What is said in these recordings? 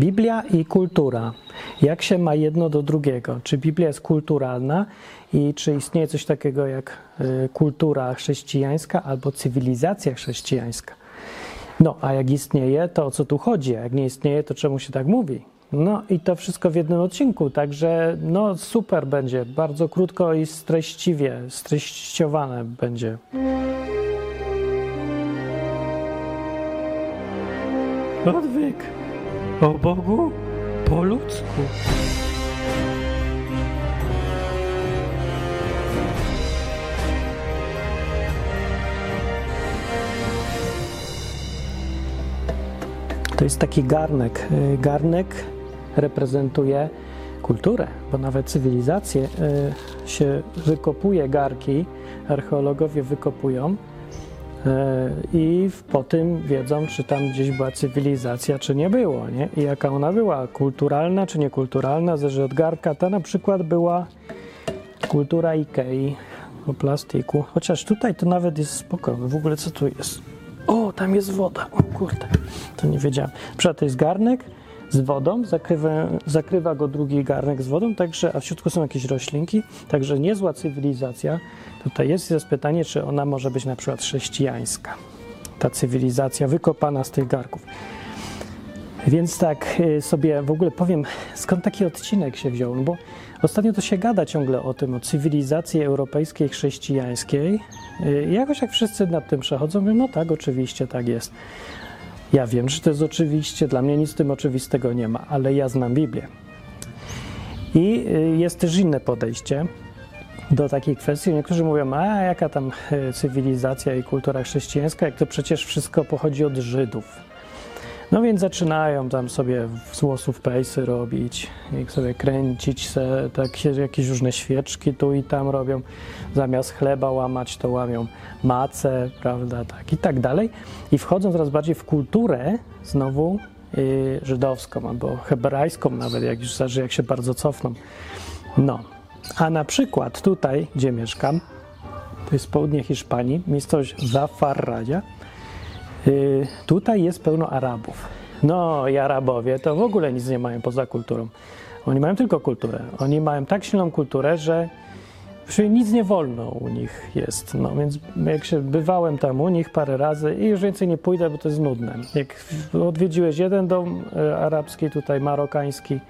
Biblia i kultura. Jak się ma jedno do drugiego? Czy Biblia jest kulturalna i czy istnieje coś takiego jak y, kultura chrześcijańska albo cywilizacja chrześcijańska? No, a jak istnieje, to o co tu chodzi? A jak nie istnieje, to czemu się tak mówi? No i to wszystko w jednym odcinku, także no super będzie, bardzo krótko i streściwie, streściowane będzie. Odwyk o Bogu po ludzku. To jest taki garnek. Y, garnek reprezentuje kulturę, bo nawet cywilizacje y, się wykopuje garki, archeologowie wykopują i po tym wiedzą, czy tam gdzieś była cywilizacja, czy nie było, nie? I jaka ona była, kulturalna czy niekulturalna, zależy od garka. Ta na przykład była kultura Ikei o plastiku, chociaż tutaj to nawet jest spokojne. W ogóle co tu jest? O, tam jest woda. O kurde, to nie wiedziałem. Przykład to jest garnek z wodą, zakrywa, zakrywa go drugi garnek z wodą, także, a w środku są jakieś roślinki, także niezła cywilizacja. Tutaj jest, jest pytanie, czy ona może być na przykład chrześcijańska. Ta cywilizacja wykopana z tych garków. Więc tak y, sobie w ogóle powiem, skąd taki odcinek się wziął, no bo ostatnio to się gada ciągle o tym, o cywilizacji europejskiej, chrześcijańskiej. Y, I jakoś jak wszyscy nad tym przechodzą, mówią, no tak, oczywiście tak jest. Ja wiem, że to jest oczywiście, dla mnie nic w tym oczywistego nie ma, ale ja znam Biblię. I y, jest też inne podejście do takiej kwestii. Niektórzy mówią, a jaka tam cywilizacja i kultura chrześcijańska, jak to przecież wszystko pochodzi od Żydów. No więc zaczynają tam sobie z włosów pejsy robić, i sobie kręcić se, tak, jakieś różne świeczki tu i tam robią. Zamiast chleba łamać, to łamią macę, prawda, tak i tak dalej. I wchodzą coraz bardziej w kulturę znowu yy, żydowską albo hebrajską nawet, jak już zależy, jak się bardzo cofną. No, a na przykład tutaj, gdzie mieszkam, to jest południe Hiszpanii, miejscowość Zafarradia, tutaj jest pełno Arabów. No i Arabowie to w ogóle nic nie mają poza kulturą. Oni mają tylko kulturę. Oni mają tak silną kulturę, że nic nie wolno u nich jest. No więc jak się bywałem tam u nich parę razy i już więcej nie pójdę, bo to jest nudne. Jak odwiedziłeś jeden dom y, arabski, tutaj marokański,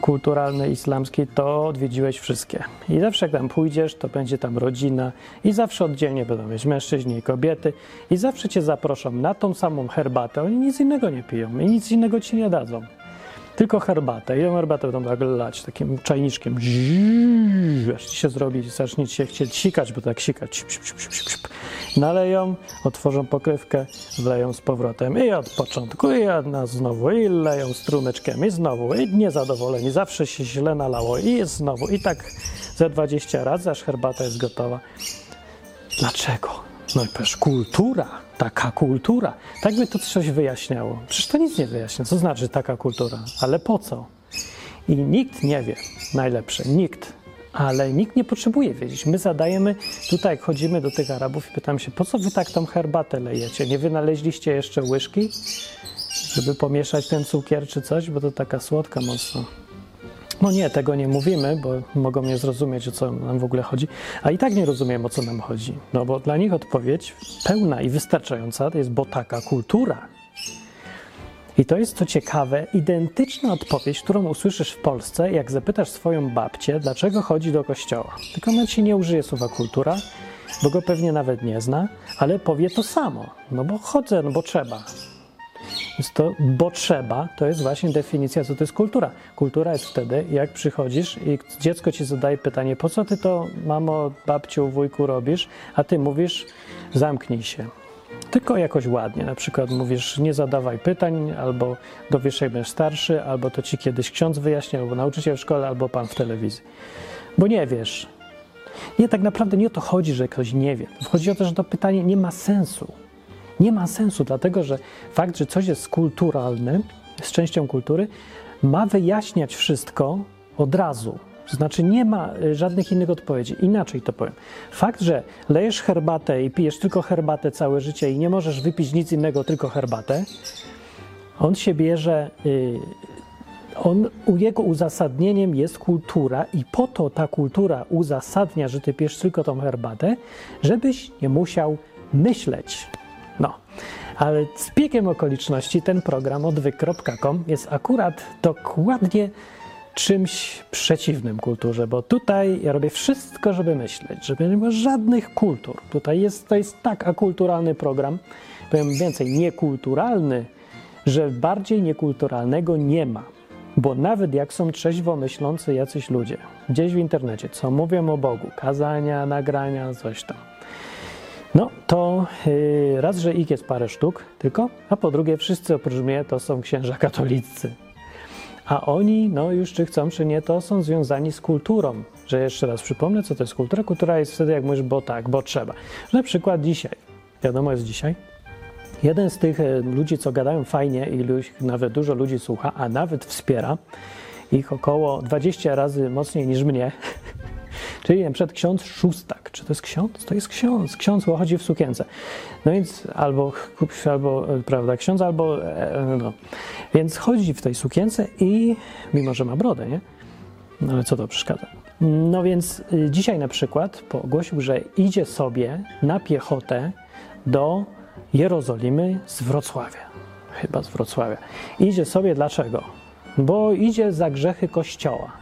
kulturalny, islamski, to odwiedziłeś wszystkie. I zawsze jak tam pójdziesz, to będzie tam rodzina i zawsze oddzielnie będą mieć mężczyźni i kobiety i zawsze cię zaproszą na tą samą herbatę. Oni nic innego nie piją i nic innego ci nie dadzą. Tylko herbatę. I tę herbatę będą tak lać takim czajniczkiem. Aż się zrobi, zacznie się chcieć sikać, bo tak sikać. Naleją, otworzą pokrywkę, wleją z powrotem i od początku, i jedna znowu, i leją strumyczkiem, i znowu, i niezadowoleni. Zawsze się źle nalało, i znowu. I tak ze 20 razy, aż herbata jest gotowa. Dlaczego? No i przecież kultura, taka kultura. Tak by to coś wyjaśniało. Przecież to nic nie wyjaśnia. Co znaczy taka kultura? Ale po co? I nikt nie wie. Najlepsze, nikt. Ale nikt nie potrzebuje wiedzieć. My zadajemy, tutaj jak chodzimy do tych Arabów i pytamy się, po co wy tak tą herbatę lejecie? Nie wynaleźliście jeszcze łyżki, żeby pomieszać ten cukier czy coś, bo to taka słodka mocno. No nie, tego nie mówimy, bo mogą nie zrozumieć, o co nam w ogóle chodzi, a i tak nie rozumiem, o co nam chodzi. No bo dla nich odpowiedź pełna i wystarczająca to jest, bo taka kultura. I to jest, co ciekawe, identyczna odpowiedź, którą usłyszysz w Polsce, jak zapytasz swoją babcię, dlaczego chodzi do kościoła. Tylko ona ci nie użyje słowa kultura, bo go pewnie nawet nie zna, ale powie to samo. No bo chodzę, no bo trzeba. Więc to, bo trzeba, to jest właśnie definicja, co to jest kultura. Kultura jest wtedy, jak przychodzisz i dziecko ci zadaje pytanie, po co ty to, mamo, babciu, wujku robisz, a ty mówisz, zamknij się. Tylko jakoś ładnie, na przykład mówisz, nie zadawaj pytań, albo dowiesz, jak będziesz starszy, albo to ci kiedyś ksiądz wyjaśniał, albo nauczyciel w szkole, albo pan w telewizji. Bo nie wiesz. Nie, tak naprawdę nie o to chodzi, że ktoś nie wie. Chodzi o to, że to pytanie nie ma sensu. Nie ma sensu, dlatego że fakt, że coś jest kulturalny, jest częścią kultury, ma wyjaśniać wszystko od razu. To znaczy nie ma y, żadnych innych odpowiedzi. Inaczej to powiem. Fakt, że lejesz herbatę i pijesz tylko herbatę całe życie i nie możesz wypić nic innego, tylko herbatę, on się bierze y, on, jego uzasadnieniem jest kultura i po to ta kultura uzasadnia, że ty pijesz tylko tą herbatę, żebyś nie musiał myśleć. Ale z biegiem okoliczności ten program odwyk.com jest akurat dokładnie czymś przeciwnym kulturze, bo tutaj ja robię wszystko, żeby myśleć, żeby nie było żadnych kultur. Tutaj jest, to jest tak akulturalny program, powiem więcej, niekulturalny, że bardziej niekulturalnego nie ma. Bo nawet jak są trzeźwo myślący jacyś ludzie, gdzieś w internecie, co mówią o Bogu, kazania, nagrania, coś tam, no to yy, raz, że ich jest parę sztuk tylko, a po drugie wszyscy oprócz mnie to są księża katolicy. A oni, no już czy chcą, czy nie, to są związani z kulturą. Że jeszcze raz przypomnę, co to jest kultura. Kultura jest wtedy, jak mówisz, bo tak, bo trzeba. Na przykład dzisiaj, wiadomo jest dzisiaj, jeden z tych e, ludzi, co gadają fajnie i nawet dużo ludzi słucha, a nawet wspiera, ich około 20 razy mocniej niż mnie, Czyli przykład ksiądz szóstak. Czy to jest ksiądz? To jest ksiądz. Ksiądz chodzi w sukience. No więc albo, albo e, prawda, ksiądz, albo e, no. Więc chodzi w tej sukience i mimo, że ma brodę, nie? No ale co to przeszkadza? No więc y, dzisiaj na przykład ogłosił, że idzie sobie na piechotę do Jerozolimy z Wrocławia. Chyba z Wrocławia. Idzie sobie dlaczego? Bo idzie za grzechy Kościoła.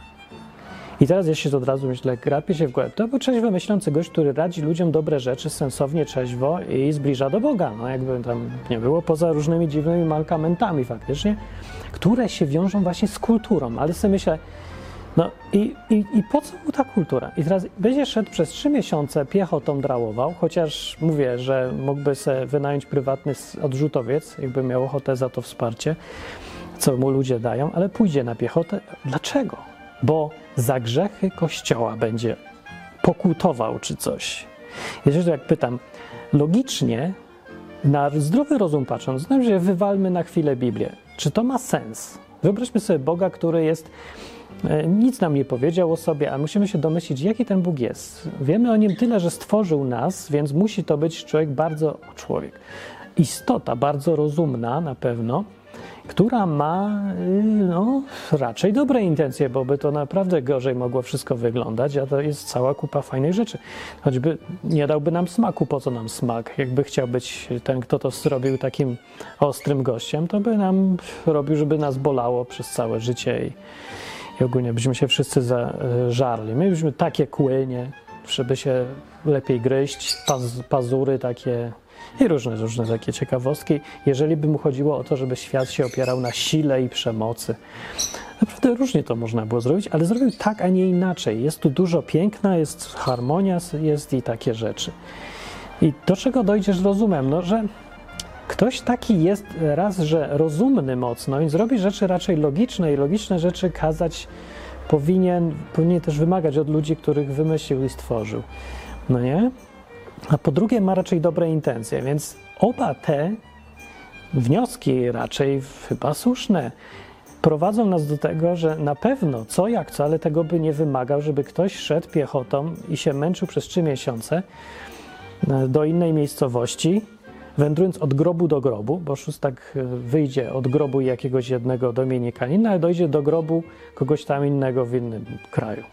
I teraz ja się od razu myślę, grapie się w głowę. To był trzeźwo myślący gość, który radzi ludziom dobre rzeczy sensownie, trzeźwo i zbliża do Boga. No jakby tam nie było, poza różnymi dziwnymi mankamentami faktycznie, które się wiążą właśnie z kulturą. Ale sobie myślę, no i, i, i po co mu ta kultura? I teraz będzie szedł przez trzy miesiące piechotą drałował, chociaż mówię, że mógłby sobie wynająć prywatny odrzutowiec, jakby miał ochotę za to wsparcie, co mu ludzie dają, ale pójdzie na piechotę. Dlaczego? Bo za grzechy Kościoła będzie pokutował czy coś. Jeżeli jak pytam, logicznie, na zdrowy rozum patrząc, znam, że wywalmy na chwilę Biblię. Czy to ma sens? Wyobraźmy sobie Boga, który jest e, nic nam nie powiedział o sobie, a musimy się domyślić, jaki ten Bóg jest. Wiemy o nim tyle, że stworzył nas, więc musi to być człowiek bardzo człowiek. Istota bardzo rozumna na pewno, która ma y, no, raczej dobre intencje, bo by to naprawdę gorzej mogło wszystko wyglądać, a to jest cała kupa fajnych rzeczy. Choćby nie dałby nam smaku, po co nam smak? Jakby chciał być ten, kto to zrobił takim ostrym gościem, to by nam robił, żeby nas bolało przez całe życie i, i ogólnie byśmy się wszyscy zażarli. My byśmy takie kły, nie? Żeby się lepiej gryźć, paz, pazury takie i różne, różne takie ciekawostki, jeżeli by mu chodziło o to, żeby świat się opierał na sile i przemocy. Naprawdę różnie to można było zrobić, ale zrobił tak, a nie inaczej. Jest tu dużo piękna, jest harmonia, jest i takie rzeczy. I do czego dojdziesz rozumem? No, że ktoś taki jest raz, że rozumny mocno i zrobi rzeczy raczej logiczne i logiczne rzeczy kazać powinien, powinien też wymagać od ludzi, których wymyślił i stworzył. No nie? A po drugie ma raczej dobre intencje, więc oba te wnioski raczej chyba słuszne prowadzą nas do tego, że na pewno co jak co, ale tego by nie wymagał, żeby ktoś szedł piechotą i się męczył przez trzy miesiące e, do innej miejscowości, wędrując od grobu do grobu, bo szóstak e, wyjdzie od grobu jakiegoś jednego dominikanin, ale dojdzie do grobu kogoś tam innego w innym kraju.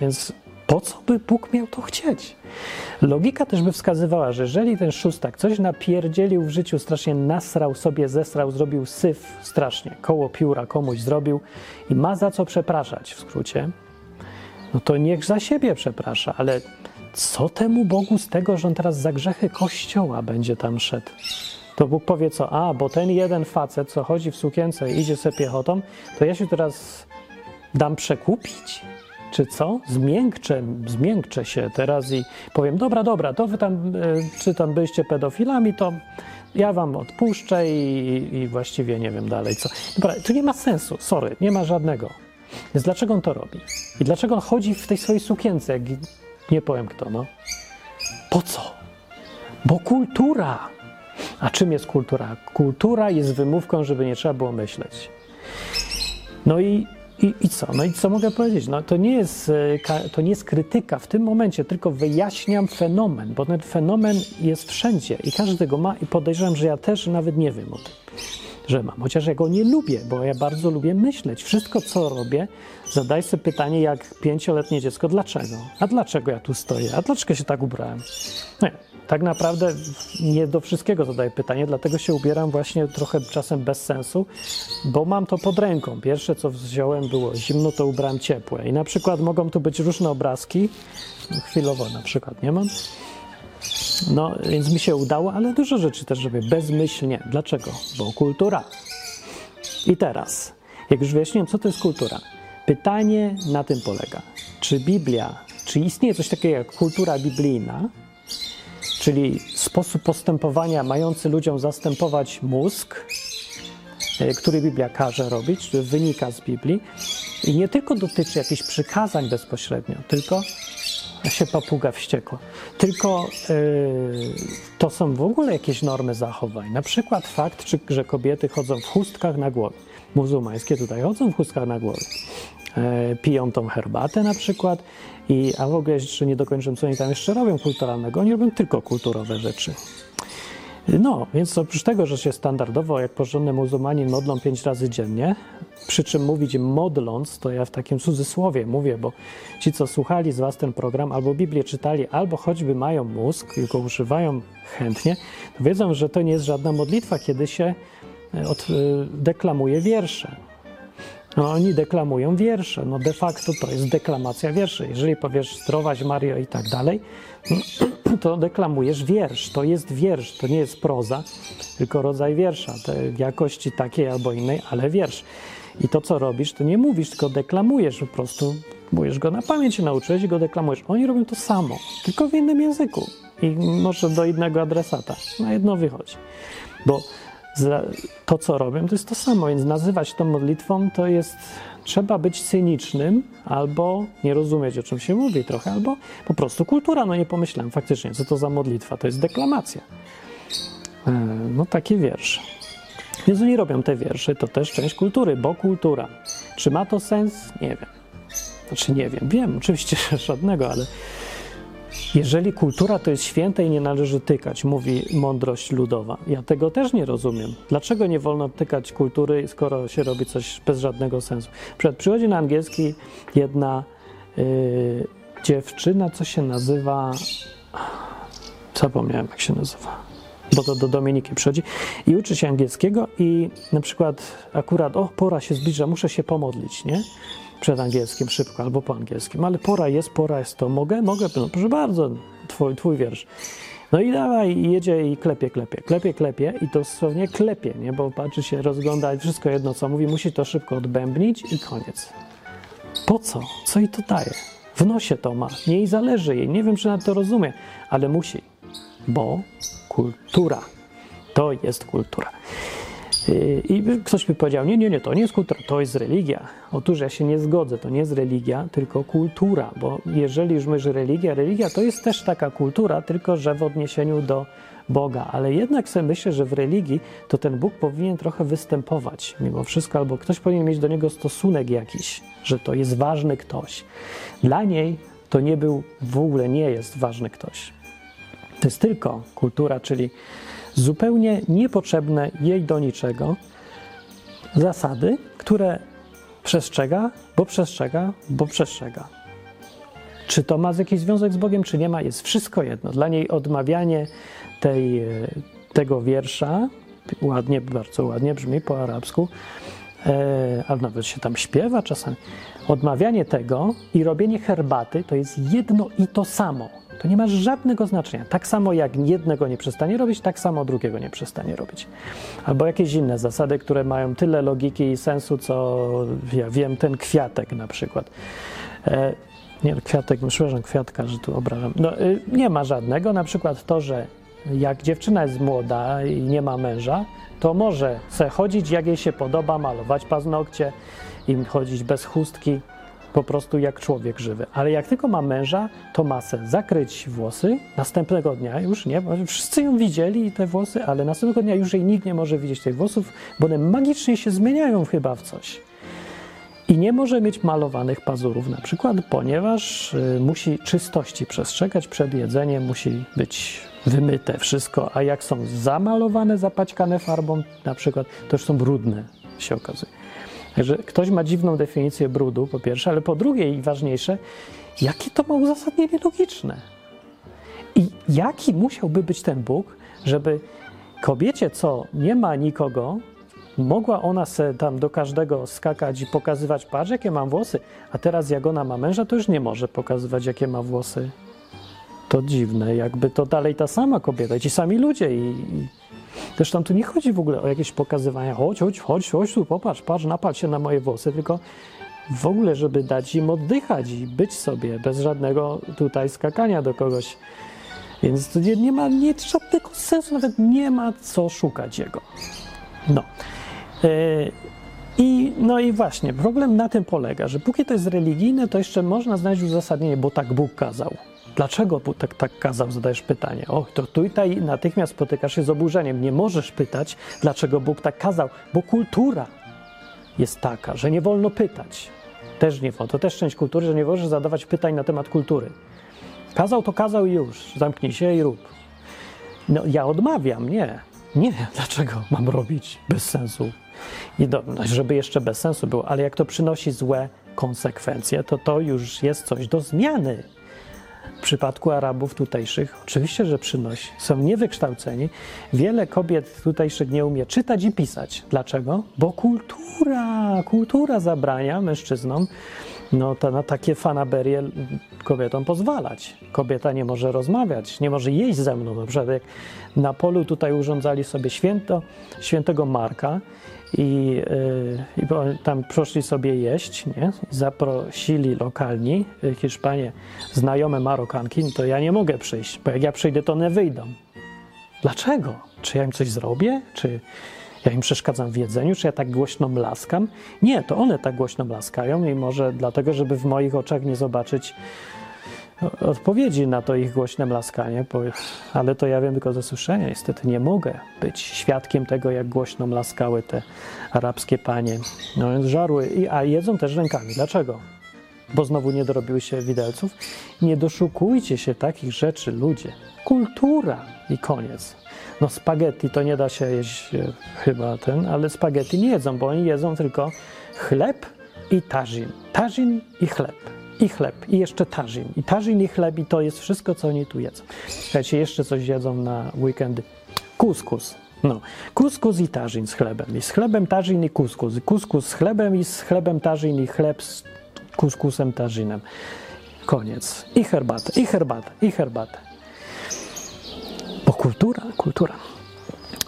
Więc po co by Bóg miał to chcieć? Logika też by wskazywała, że jeżeli ten szóstak coś napierdzielił w życiu, strasznie nasrał sobie, zesrał, zrobił syf strasznie, koło pióra komuś zrobił i ma za co przepraszać w skrócie, no to niech za siebie przeprasza, ale co temu Bogu z tego, że on teraz za grzechy Kościoła będzie tam szedł? To Bóg powie co, a, bo ten jeden facet, co chodzi w sukience i idzie sobie piechotą, to ja się teraz dam przekupić? Czy co? Zmiękczę, zmiękczę się teraz i powiem, dobra, dobra, to wy tam, e, czy tam byliście pedofilami, to ja wam odpuszczę i, i właściwie nie wiem dalej co. Dobra, to nie ma sensu, sorry, nie ma żadnego. Więc dlaczego on to robi? I dlaczego on chodzi w tej swojej sukience, jak nie powiem kto, no? Po co? Bo kultura. A czym jest kultura? Kultura jest wymówką, żeby nie trzeba było myśleć. No i i, I co? No i co mogę powiedzieć? No to nie, jest, e, to nie jest krytyka w tym momencie, tylko wyjaśniam fenomen, bo ten fenomen jest wszędzie i każdy go ma i podejrzewam, że ja też nawet nie wiem o tym. że mam. Chociaż ja go nie lubię, bo ja bardzo lubię myśleć. Wszystko, co robię, zadaj sobie pytanie, jak pięcioletnie dziecko, dlaczego? A dlaczego ja tu stoję? A dlaczego się tak ubrałem? Nie, tak naprawdę nie do wszystkiego zadaję pytanie, dlatego się ubieram właśnie trochę czasem bez sensu, bo mam to pod ręką. Pierwsze, co wziąłem, było zimno, to ubrałem ciepłe. I na przykład mogą tu być różne obrazki, chwilowo na przykład nie mam, no, więc mi się udało, ale dużo rzeczy też robię bezmyślnie. Dlaczego? Bo kultura. I teraz, jak już wyjaśniłem, co to jest kultura, pytanie na tym polega. Czy Biblia, czy istnieje coś takiego jak kultura biblijna, czyli sposób postępowania mający ludziom zastępować mózg, e, który Biblia każe robić, który wynika z Biblii i nie tylko dotyczy jakichś przykazań bezpośrednio, tylko się papuga wściekła. Tylko yy, to są w ogóle jakieś normy zachowań. Na przykład fakt, czy, że kobiety chodzą w chustkach na głowie. Muzułmańskie tutaj chodzą w chustkach na głowie. Yy, piją tą herbatę na przykład. I, a w ogóle jeszcze nie dokończyłem, co oni tam jeszcze robią kulturalnego. Oni robią tylko kulturowe rzeczy. No, więc oprócz tego, że się standardowo, jak porządny muzułmanin modlą pięć razy dziennie, przy czym mówić modląc, to ja w takim cudzysłowie mówię, bo ci, co słuchali z Was ten program, albo Biblię czytali, albo choćby mają mózg i go używają chętnie, to wiedzą, że to nie jest żadna modlitwa, kiedy się e, od, e, deklamuje wiersze. No, oni deklamują wiersze. No de facto to jest deklamacja wierszy. Jeżeli powiesz zdrowaś Mario i tak dalej, to deklamujesz wiersz. To jest wiersz, to nie jest proza, tylko rodzaj wiersza, jakości takiej albo innej, ale wiersz. I to, co robisz, to nie mówisz, tylko deklamujesz po prostu. Mówisz go na pamięć, nauczyłeś go deklamujesz. Oni robią to samo, tylko w innym języku i może do innego adresata. Na jedno wychodzi. Bo to, co robią, to jest to samo, więc nazywać to modlitwą to jest. Trzeba być cynicznym albo nie rozumieć, o czym się mówi trochę, albo po prostu kultura. No nie pomyślałem faktycznie, co to za modlitwa. To jest deklamacja. E, no taki wiersz. Więc oni robią te wiersze, to też część kultury, bo kultura. Czy ma to sens? Nie wiem. Znaczy nie wiem. Wiem, oczywiście żadnego, ale jeżeli kultura to jest święte i nie należy tykać, mówi mądrość ludowa. Ja tego też nie rozumiem. Dlaczego nie wolno tykać kultury, skoro się robi coś bez żadnego sensu? Przed przychodzi na angielski jedna yy, dziewczyna, co się nazywa. Zapomniałem, jak się nazywa. Bo to do Dominiki przychodzi i uczy się angielskiego, i na przykład akurat, o, pora się zbliża, muszę się pomodlić, nie? Przed angielskim szybko albo po angielskim, ale pora jest, pora jest to. Mogę? Mogę? No proszę bardzo, twój, twój wiersz. No i dawaj, i jedzie i klepie, klepie, klepie, klepie i to dosłownie klepie, nie? Bo patrzy się, rozgląda i wszystko jedno, co mówi, musi to szybko odbębnić i koniec. Po co? Co jej to daje? W nosie to ma, nie jej zależy jej, nie wiem, czy nawet to rozumie, ale musi, bo kultura. To jest kultura. I ktoś by powiedział, nie, nie, nie, to nie jest kultura, to jest religia. Otóż ja się nie zgodzę, to nie jest religia, tylko kultura, bo jeżeli już myślisz religia, religia to jest też taka kultura, tylko że w odniesieniu do Boga, ale jednak sobie myślę, że w religii to ten Bóg powinien trochę występować mimo wszystko, albo ktoś powinien mieć do niego stosunek jakiś, że to jest ważny ktoś. Dla niej to nie był, w ogóle nie jest ważny ktoś. To jest tylko kultura, czyli zupełnie niepotrzebne jej do niczego zasady, które przestrzega, bo przestrzega, bo przestrzega. Czy to ma jakiś związek z Bogiem, czy nie ma, jest wszystko jedno. Dla niej odmawianie tej, e, tego wiersza, ładnie, bardzo ładnie brzmi po arabsku, e, a nawet się tam śpiewa czasami, odmawianie tego i robienie herbaty to jest jedno i to samo. To nie ma żadnego znaczenia. Tak samo jak jednego nie przestanie robić, tak samo drugiego nie przestanie robić. Albo jakieś inne zasady, które mają tyle logiki i sensu, co ja wiem, ten kwiatek na przykład. E, nie, kwiatek, przepraszam, kwiatka, że tu obrażam. No, y, nie ma żadnego. Na przykład to, że jak dziewczyna jest młoda i nie ma męża, to może se chodzić jak jej się podoba, malować paznokcie i chodzić bez chustki po prostu jak człowiek żywy. Ale jak tylko ma męża, to ma zakryć włosy, następnego dnia już nie, wszyscy ją widzieli, te włosy, ale następnego dnia już jej nikt nie może widzieć tych włosów, bo one magicznie się zmieniają chyba w coś. I nie może mieć malowanych pazurów, na przykład, ponieważ y, musi czystości przestrzegać przed jedzeniem, musi być wymyte wszystko, a jak są zamalowane, zapaćkane farbą, na przykład, to już są brudne, się okazuje. Także ktoś ma dziwną definicję brudu, po pierwsze, ale po drugie i ważniejsze, jakie to ma uzasadnienie logiczne. I jaki musiałby być ten Bóg, żeby kobiecie, co nie ma nikogo, mogła ona se tam do każdego skakać i pokazywać, patrz jakie mam włosy, a teraz jak ona ma męża, to już nie może pokazywać, jakie ma włosy. To dziwne, jakby to dalej ta sama kobieta, ci sami ludzie i, i... Zresztą tu nie chodzi w ogóle o jakieś pokazywania, chodź, chodź, chodź, chodź tu, popatrz, patrz, napal się na moje włosy, tylko w ogóle, żeby dać im oddychać i być sobie, bez żadnego tutaj skakania do kogoś. Więc to nie, nie ma nie, żadnego sensu, nawet nie ma co szukać jego. No. Yy, I, no i właśnie, problem na tym polega, że póki to jest religijne, to jeszcze można znaleźć uzasadnienie, bo tak Bóg kazał. Dlaczego Bóg tak, tak kazał? Zadajesz pytanie. O, to tutaj natychmiast spotykasz się z oburzeniem. Nie możesz pytać, dlaczego Bóg tak kazał, bo kultura jest taka, że nie wolno pytać. Też nie wolno. To też część kultury, że nie możesz zadawać pytań na temat kultury. Kazał to kazał już. Zamknij się i rób. No, ja odmawiam, nie. Nie, dlaczego mam robić bez sensu? I do, no, żeby jeszcze bez sensu było, ale jak to przynosi złe konsekwencje, to to już jest coś do zmiany. Przypadku Arabów tutejszych oczywiście, że przynosi. Są niewykształceni. Wiele kobiet tutejszych nie umie czytać i pisać. Dlaczego? Bo kultura, kultura zabrania mężczyznom no to na takie fanaberie kobietom pozwalać. Kobieta nie może rozmawiać, nie może jeść ze mną. Na przykład jak na polu tutaj urządzali sobie święto, świętego Marka i, yy, i tam poszli sobie jeść, nie? zaprosili lokalni y, Hiszpanie, znajome Marokanki, no to ja nie mogę przyjść, bo jak ja przyjdę, to one wyjdą. Dlaczego? Czy ja im coś zrobię? Czy ja im przeszkadzam w jedzeniu, czy ja tak głośno mlaskam? Nie, to one tak głośno mlaskają i może dlatego, żeby w moich oczach nie zobaczyć odpowiedzi na to ich głośne mlaskanie, ale to ja wiem tylko ze słyszenia. Niestety nie mogę być świadkiem tego, jak głośno mlaskały te arabskie panie. No więc żarły, I, a jedzą też rękami. Dlaczego? Bo znowu nie dorobiły się widelców. Nie doszukujcie się takich rzeczy, ludzie. Kultura i koniec. No spaghetti to nie da się jeść e, chyba ten, ale spaghetti nie jedzą, bo oni jedzą tylko chleb i tarzin. Tarzin i chleb. I chleb, i jeszcze tarzin. I tarzin i chleb, i to jest wszystko, co oni tu jedzą. Słuchajcie, jeszcze coś jedzą na weekendy. Kuskus. No, kuskus i tarzin z chlebem. I z chlebem tarzin i kuskus. Kuskus z chlebem i z chlebem tarzin i chleb z kuskusem tarzinem. Koniec. I herbatę, i herbatę, i herbatę. Bo kultura, kultura.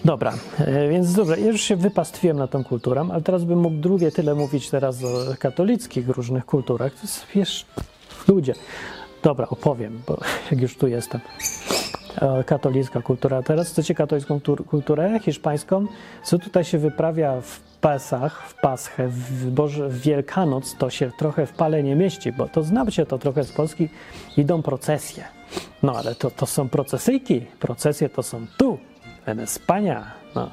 Dobra, e, więc dobra, ja już się wypastwiłem na tą kulturę, ale teraz bym mógł drugie tyle mówić teraz o katolickich różnych kulturach. To jest, wiesz, ludzie. Dobra, opowiem, bo jak już tu jestem. Katolicka kultura. Teraz chcecie katolicką kulturę hiszpańską? Co tutaj się wyprawia w Pesach, w Paschę, w, Boże, w Wielkanoc, to się trochę w pale nie mieści, bo to znacie to trochę z Polski, idą procesje. No ale to, to są procesyjki, procesje to są tu, en España. No.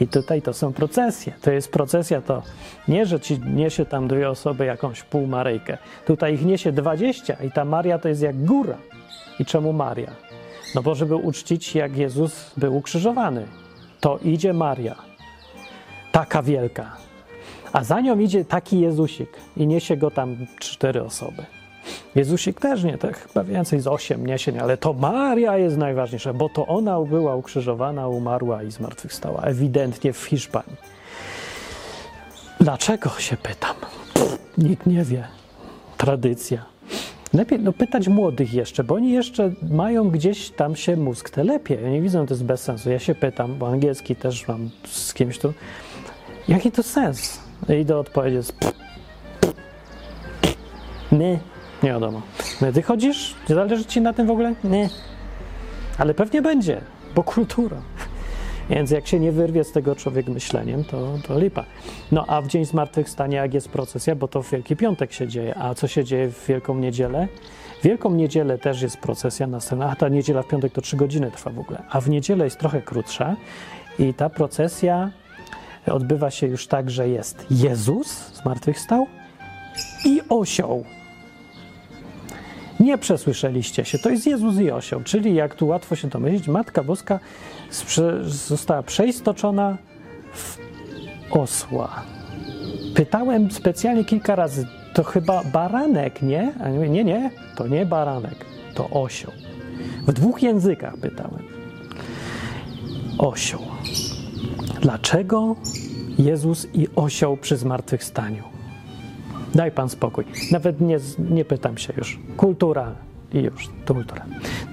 I tutaj to są procesje. To jest procesja, to nie, że ci niesie tam dwie osoby jakąś półmaryjkę. Tutaj ich niesie dwadzieścia i ta Maria to jest jak góra. I czemu Maria? No bo żeby uczcić, jak Jezus był ukrzyżowany. To idzie Maria, taka wielka, a za nią idzie taki Jezusik i niesie go tam cztery osoby. Jezusik też nie, tak chyba więcej z osiem niesień, ale to Maria jest najważniejsza, bo to ona była ukrzyżowana, umarła i zmartwychwstała, ewidentnie w Hiszpanii. Dlaczego się pytam? Pff, nikt nie wie. Tradycja. Lepiej no, pytać młodych jeszcze, bo oni jeszcze mają gdzieś tam się mózg telepie. Ja nie widzę, to jest bez sensu. Ja się pytam, bo angielski też mam z kimś tu. Jaki to sens? I do odpowiedzi jest nie, nie wiadomo. Ty chodzisz? Nie zależy ci na tym w ogóle? Nie. Ale pewnie będzie, bo kultura. Więc jak się nie wyrwie z tego człowiek myśleniem, to, to lipa. No a w Dzień Zmartwychwstania, jak jest procesja, bo to w Wielki Piątek się dzieje, a co się dzieje w Wielką Niedzielę? W Wielką Niedzielę też jest procesja następna, a ta niedziela w piątek to trzy godziny trwa w ogóle, a w niedzielę jest trochę krótsza i ta procesja odbywa się już tak, że jest Jezus zmartwychwstał i osioł. Nie przesłyszeliście się, to jest Jezus i osioł, czyli jak tu łatwo się domyślić, Matka Boska została przeistoczona w osła. Pytałem specjalnie kilka razy, to chyba baranek, nie? A nie, nie, nie, to nie baranek, to osioł. W dwóch językach pytałem. Osioł. Dlaczego Jezus i osioł przy zmartwychwstaniu? Daj pan spokój. Nawet nie, nie pytam się już. Kultura i już, to kultura.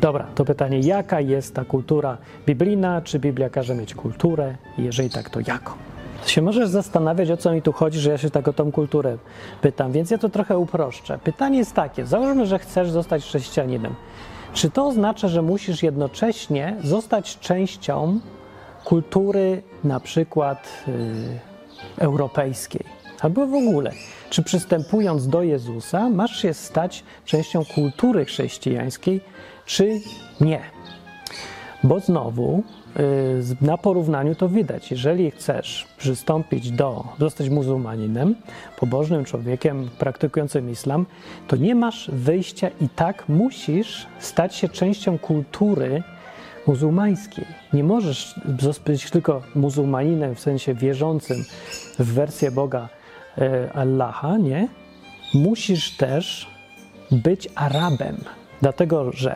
Dobra, to pytanie, jaka jest ta kultura biblijna? Czy Biblia każe mieć kulturę? Jeżeli tak, to jaką? Się możesz zastanawiać, o co mi tu chodzi, że ja się tak o tą kulturę pytam, więc ja to trochę uproszczę. Pytanie jest takie: załóżmy, że chcesz zostać chrześcijaninem. Czy to oznacza, że musisz jednocześnie zostać częścią kultury, na przykład yy, europejskiej, albo w ogóle? Czy przystępując do Jezusa, masz się stać częścią kultury chrześcijańskiej, czy nie? Bo znowu y, na porównaniu to widać. Jeżeli chcesz przystąpić do, zostać muzułmaninem, pobożnym człowiekiem praktikującym islam, to nie masz wyjścia i tak musisz stać się częścią kultury muzułmańskiej. Nie możesz być tylko muzułmaninem w sensie wierzącym w wersję Boga Allaha, nie? Musisz też być Arabem. Dlatego, że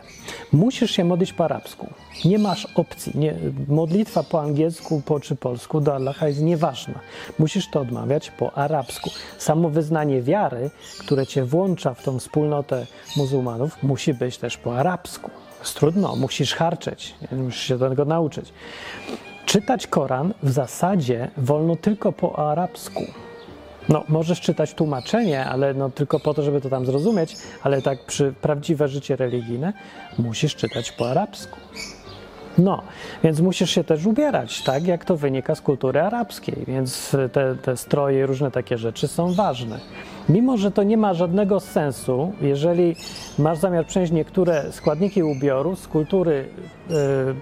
musisz się modlić po arabsku. Nie masz opcji. Nie, modlitwa po angielsku po, czy polsku do Allaha jest nieważna. Musisz to odmawiać po arabsku. Samo wyznanie wiary, które cię włącza w tą wspólnotę muzułmanów, musi być też po arabsku. Jest trudno, musisz harczeć, musisz się tego nauczyć. Czytać Koran w zasadzie wolno tylko po arabsku. No, możesz czytać tłumaczenie, ale no tylko po to, żeby to tam zrozumieć, ale tak przy prawdziwe życie religijne musisz czytać po arabsku. No, więc musisz się też ubierać, tak jak to wynika z kultury arabskiej, więc te, te stroje i różne takie rzeczy są ważne. Mimo, że to nie ma żadnego sensu, jeżeli masz zamiar przenieść niektóre składniki ubioru z kultury y,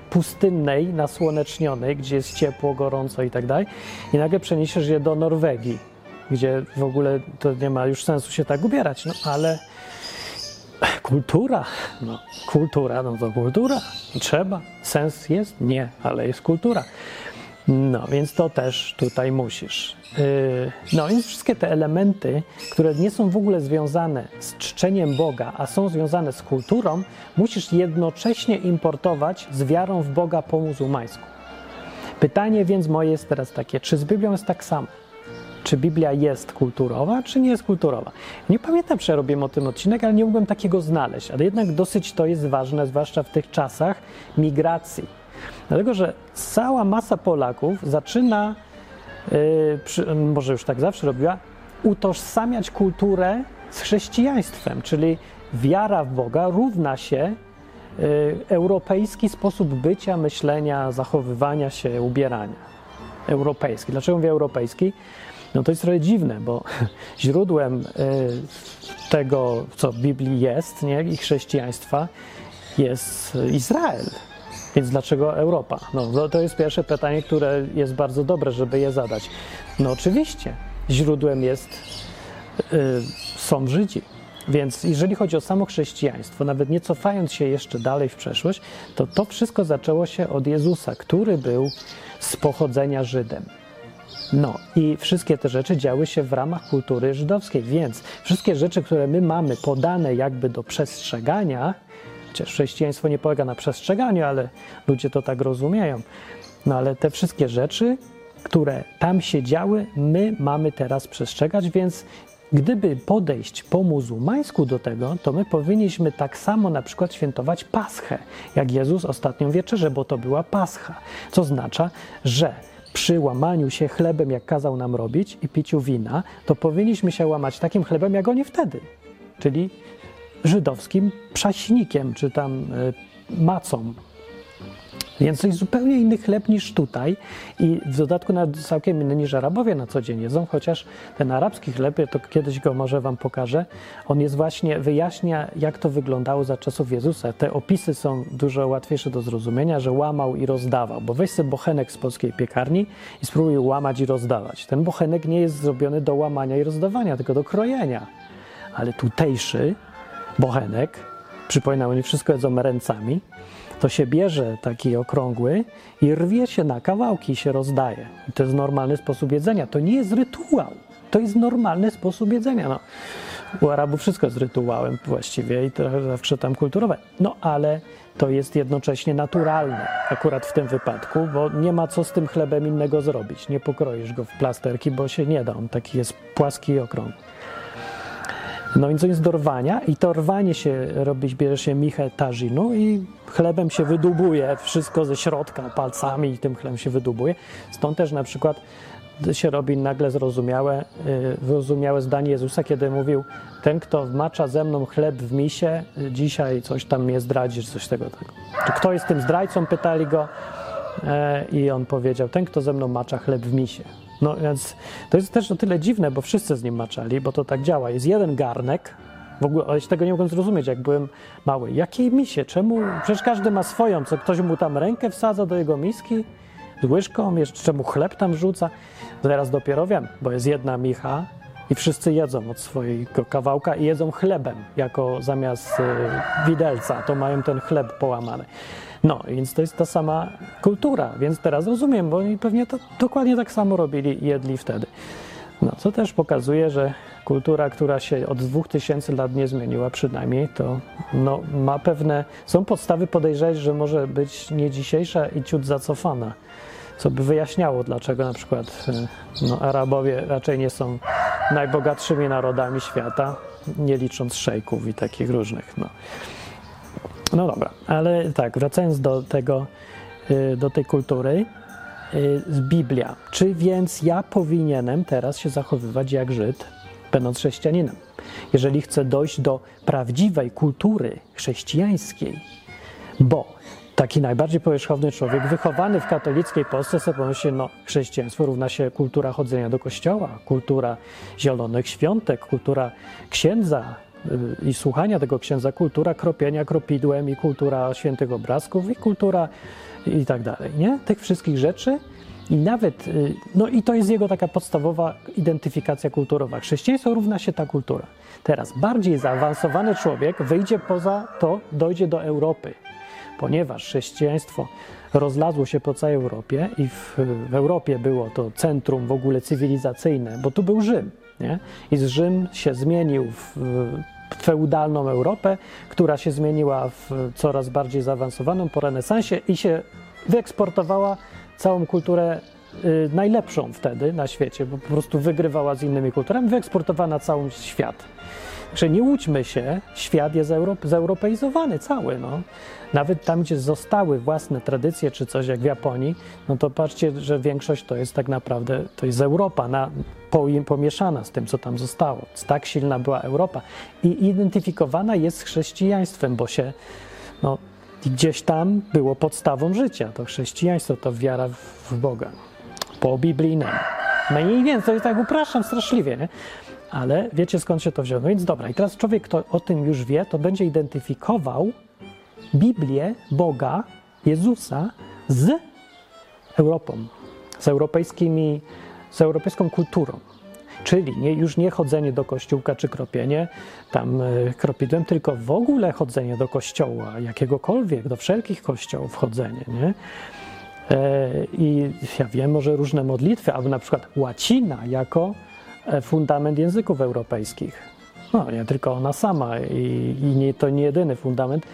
pustynnej, nasłonecznionej, gdzie jest ciepło, gorąco i tak dalej, i nagle przeniesiesz je do Norwegii, gdzie w ogóle to nie ma już sensu się tak ubierać, no ale kultura, no kultura, no to kultura, trzeba, sens jest? Nie, ale jest kultura. No, więc to też tutaj musisz. Yy, no, więc wszystkie te elementy, które nie są w ogóle związane z czczeniem Boga, a są związane z kulturą, musisz jednocześnie importować z wiarą w Boga po muzułmańsku. Pytanie więc moje jest teraz takie, czy z Biblią jest tak samo? Czy Biblia jest kulturowa, czy nie jest kulturowa. Nie pamiętam, czy robiłem o tym odcinek, ale nie mogłem takiego znaleźć. Ale jednak dosyć to jest ważne, zwłaszcza w tych czasach migracji. Dlatego, że cała masa Polaków zaczyna, yy, przy, może już tak zawsze robiła, utożsamiać kulturę z chrześcijaństwem, czyli wiara w Boga równa się yy, europejski sposób bycia, myślenia, zachowywania się, ubierania. Europejski. Dlaczego mówię europejski? No to jest trochę dziwne, bo źródłem y, tego, co w Biblii jest, nie, i chrześcijaństwa, jest Izrael. Więc dlaczego Europa? No, to jest pierwsze pytanie, które jest bardzo dobre, żeby je zadać. No oczywiście, źródłem jest, yy, są Żydzi. Więc jeżeli chodzi o samo chrześcijaństwo, nawet nie cofając się jeszcze dalej w przeszłość, to to wszystko zaczęło się od Jezusa, który był z pochodzenia Żydem. No i wszystkie te rzeczy działy się w ramach kultury żydowskiej, więc wszystkie rzeczy, które my mamy podane jakby do przestrzegania, chociaż chrześcijaństwo nie polega na przestrzeganiu, ale ludzie to tak rozumieją, no ale te wszystkie rzeczy, które tam się działy, my mamy teraz przestrzegać, więc Gdyby podejść po muzułmańsku do tego, to my powinniśmy tak samo na przykład świętować Paschę, jak Jezus ostatnią wieczerzę, bo to była Pascha, co oznacza, że przy łamaniu się chlebem, jak kazał nam robić, i piciu wina, to powinniśmy się łamać takim chlebem, jak oni wtedy, czyli żydowskim przaśnikiem, czy tam y, macą, więc to jest zupełnie inny chleb niż tutaj i w dodatku nawet całkiem inny niż Arabowie na co dzień jedzą, chociaż ten arabski chleb, to kiedyś go może wam pokażę, on jest właśnie, wyjaśnia jak to wyglądało za czasów Jezusa. Te opisy są dużo łatwiejsze do zrozumienia, że łamał i rozdawał, bo weź sobie bochenek z polskiej piekarni i spróbuj łamać i rozdawać. Ten bochenek nie jest zrobiony do łamania i rozdawania, tylko do krojenia. ale tutejszy bochenek, przypominam, oni wszystko jedzą ręcami, to się bierze taki okrągły i rwie się na kawałki i się rozdaje. I to jest normalny sposób jedzenia. To nie jest rytuał. To jest normalny sposób jedzenia. No, u Arabów wszystko jest rytuałem właściwie i trochę zawsze tam kulturowe. No ale to jest jednocześnie naturalne akurat w tym wypadku, bo nie ma co z tym chlebem innego zrobić. Nie pokroisz go w plasterki, bo się nie da. On taki jest płaski i okrągły. No więc to jest do rwania i to rwanie się robić, bierze się michę tażinu i chlebem się wydubuje wszystko ze środka palcami i tym chlebem się wydubuje. Stąd też na przykład się robi nagle zrozumiałe, y, zrozumiałe zdanie Jezusa, kiedy mówił ten, kto macza ze mną chleb w misie, dzisiaj coś tam mnie zdradzi, coś tego. tego. Czy kto jest tym zdrajcą? Pytali go e, i on powiedział, ten, kto ze mną macza chleb w misie. No więc to jest też o tyle dziwne, bo wszyscy z nim maczali, bo to tak działa. Jest jeden garnek, w ogóle, ale się tego nie mogłem zrozumieć, jak byłem mały. Jakiej misie? Czemu? Przecież każdy ma swoją, co ktoś mu tam rękę wsadza do jego miski z łyżką, jeszcze czemu chleb tam rzuca. Teraz dopiero wiem, bo jest jedna micha i wszyscy jedzą od swojego kawałka i jedzą chlebem, jako zamiast y, widelca, to mają ten chleb połamany. No, więc to jest ta sama kultura, więc teraz rozumiem, bo oni pewnie to dokładnie tak samo robili i jedli wtedy. No, co też pokazuje, że kultura, która się od 2000 lat nie zmieniła przynajmniej, to no, ma pewne, są podstawy podejrzeć, że może być nie dzisiejsza i ciut zacofana, co by wyjaśniało, dlaczego na przykład no, Arabowie raczej nie są najbogatszymi narodami świata, nie licząc szejków i takich różnych. No. No dobra, ale tak, wracając do tego, y, do tej kultury, y, Biblia. Czy więc ja powinienem teraz się zachowywać jak Żyd, będąc chrześcijaninem? Jeżeli chcę dojść do prawdziwej kultury chrześcijańskiej, bo taki najbardziej powierzchowny człowiek, wychowany w katolickiej Polsce, sobie pomyśli, no chrześcijaństwo równa się kultura chodzenia do kościoła, kultura zielonych świątek, kultura księdza, i słuchania tego księdza, kultura kropienia kropidłem i kultura świętych obrazków i kultura i tak dalej, nie? Tych wszystkich rzeczy i nawet, y, no i to jest jego taka podstawowa identyfikacja kulturowa. Chrześcijaństwo równa się ta kultura. Teraz bardziej zaawansowany człowiek wyjdzie poza to, dojdzie do Europy, ponieważ chrześcijaństwo rozlazło się po całej Europie i w, w Europie było to centrum w ogóle cywilizacyjne, bo tu był Rzym. Nie? I z Rzym się zmienił w feudalną Europę, która się zmieniła w coraz bardziej zaawansowaną po renesansie i się wyeksportowała całą kulturę y, najlepszą wtedy na świecie, bo po prostu wygrywała z innymi kulturami, wyeksportowała na cały świat. Że nie łudźmy się, świat jest zeuropeizowany cały. No. Nawet tam, gdzie zostały własne tradycje czy coś jak w Japonii, no to patrzcie, że większość to jest tak naprawdę, to jest Europa na, po, pomieszana z tym, co tam zostało. Tak silna była Europa i identyfikowana jest z chrześcijaństwem, bo się no, gdzieś tam było podstawą życia. To chrześcijaństwo, to wiara w Boga. Po biblijnemu. Mniej więcej, to jest tak upraszczam straszliwie, nie? Ale wiecie skąd się to wzięło. No więc dobra, i teraz człowiek, kto o tym już wie, to będzie identyfikował Biblię, Boga, Jezusa z Europą, z europejskimi, z europejską kulturą. Czyli nie, już nie chodzenie do kościółka czy kropienie tam y, kropidłem, tylko w ogóle chodzenie do kościoła, jakiegokolwiek, do wszelkich kościołów chodzenie, nie? E, I ja wiem, może różne modlitwy, albo na przykład łacina jako E, fundament języków europejskich. No, nie tylko ona sama i, i nie, to nie jedyny fundament,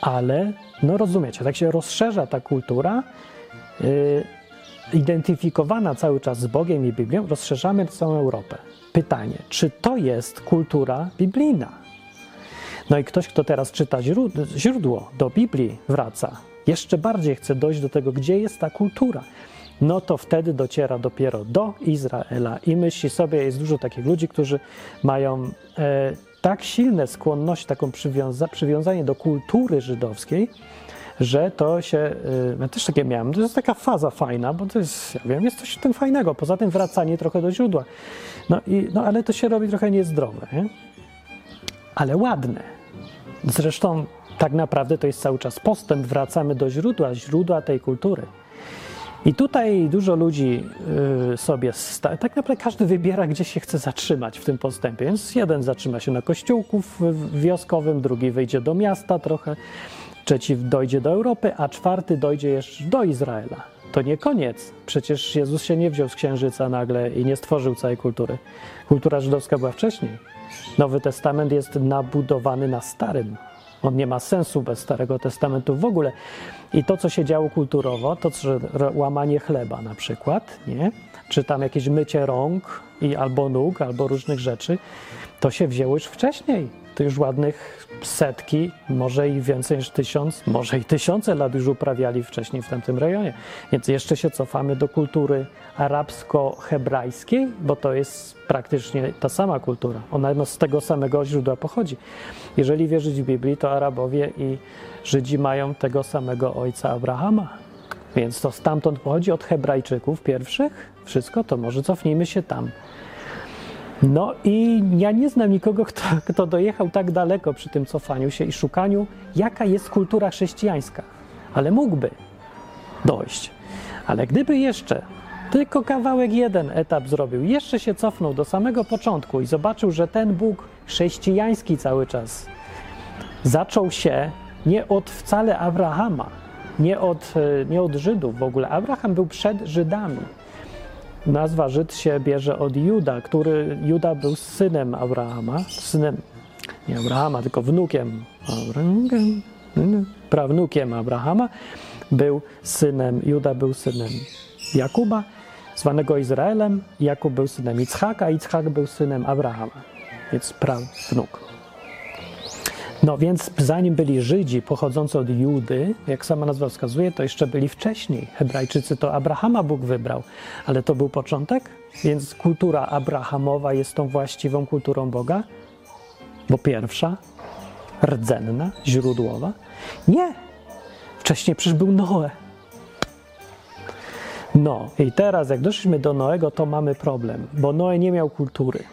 ale no rozumiecie, tak się rozszerza ta kultura, yy, identyfikowana cały czas z Bogiem i Biblią, rozszerzamy całą Europę. Pytanie, czy to jest kultura biblijna? No i ktoś, kto teraz czyta źródło do Biblii, wraca. Jeszcze bardziej chce dojść do tego, gdzie jest ta kultura no to wtedy dociera dopiero do Izraela i myśli sobie, jest dużo takich ludzi, którzy mają e, tak silne skłonności, taką przywiąza przywiązanie do kultury żydowskiej, że to się, e, ja też takie miałem, to jest taka faza fajna, bo to jest, ja wiem, jest coś w tym fajnego, poza tym wracanie trochę do źródła. No, i, no ale to się robi trochę niezdrowe, nie? ale ładne. Zresztą tak naprawdę to jest cały czas postęp, wracamy do źródła, źródła tej kultury. I tutaj dużo ludzi y, sobie, tak naprawdę każdy wybiera, gdzie się chce zatrzymać w tym postępie. Więc jeden zatrzyma się na kościółku wioskowym, drugi wyjdzie do miasta trochę, trzeci dojdzie do Europy, a czwarty dojdzie jeszcze do Izraela. To nie koniec. Przecież Jezus się nie wziął z księżyca nagle i nie stworzył całej kultury. Kultura żydowska była wcześniej. Nowy Testament jest nabudowany na starym. On nie ma sensu bez Starego Testamentu w ogóle. I to, co się działo kulturowo, to że łamanie chleba na przykład, nie? czy tam jakieś mycie rąk i albo nóg, albo różnych rzeczy, to się wzięło już wcześniej. To już ładnych setki, może i więcej niż tysiąc, może i tysiące lat już uprawiali wcześniej w tamtym rejonie. Więc jeszcze się cofamy do kultury arabsko-hebrajskiej, bo to jest praktycznie ta sama kultura. Ona no, z tego samego źródła pochodzi. Jeżeli wierzyć w Biblii, to Arabowie i Żydzi mają tego samego ojca Abrahama. Więc to stamtąd pochodzi od Hebrajczyków pierwszych. Wszystko to może cofnijmy się tam. No i ja nie znam nikogo, kto, kto dojechał tak daleko przy tym cofaniu się i szukaniu, jaka jest kultura chrześcijańska. Ale mógłby dojść. Ale gdyby jeszcze tylko kawałek jeden etap zrobił, jeszcze się cofnął do samego początku i zobaczył, że ten Bóg chrześcijański cały czas zaczął się nie od wcale Abrahama, nie od, nie od Żydów w ogóle. Abraham był przed Żydami. Nazwa Żyd się bierze od Juda, który Juda był synem Abrahama, synem nie Abrahama, tylko wnukiem Abraham, prawnukiem Abrahama. Był synem, Juda był synem Jakuba, zwanego Izraelem. Jakub był synem Ichaka, Ichak był synem Abrahama, więc prawnuk. No więc zanim byli Żydzi pochodzący od Judy, jak sama nazwa wskazuje, to jeszcze byli wcześniej. Hebrajczycy to Abrahama Bóg wybrał, ale to był początek, więc kultura abrahamowa jest tą właściwą kulturą Boga, bo pierwsza, rdzenna, źródłowa. Nie! Wcześniej przecież był Noe. No i teraz jak doszliśmy do Noego, to mamy problem, bo Noe nie miał kultury.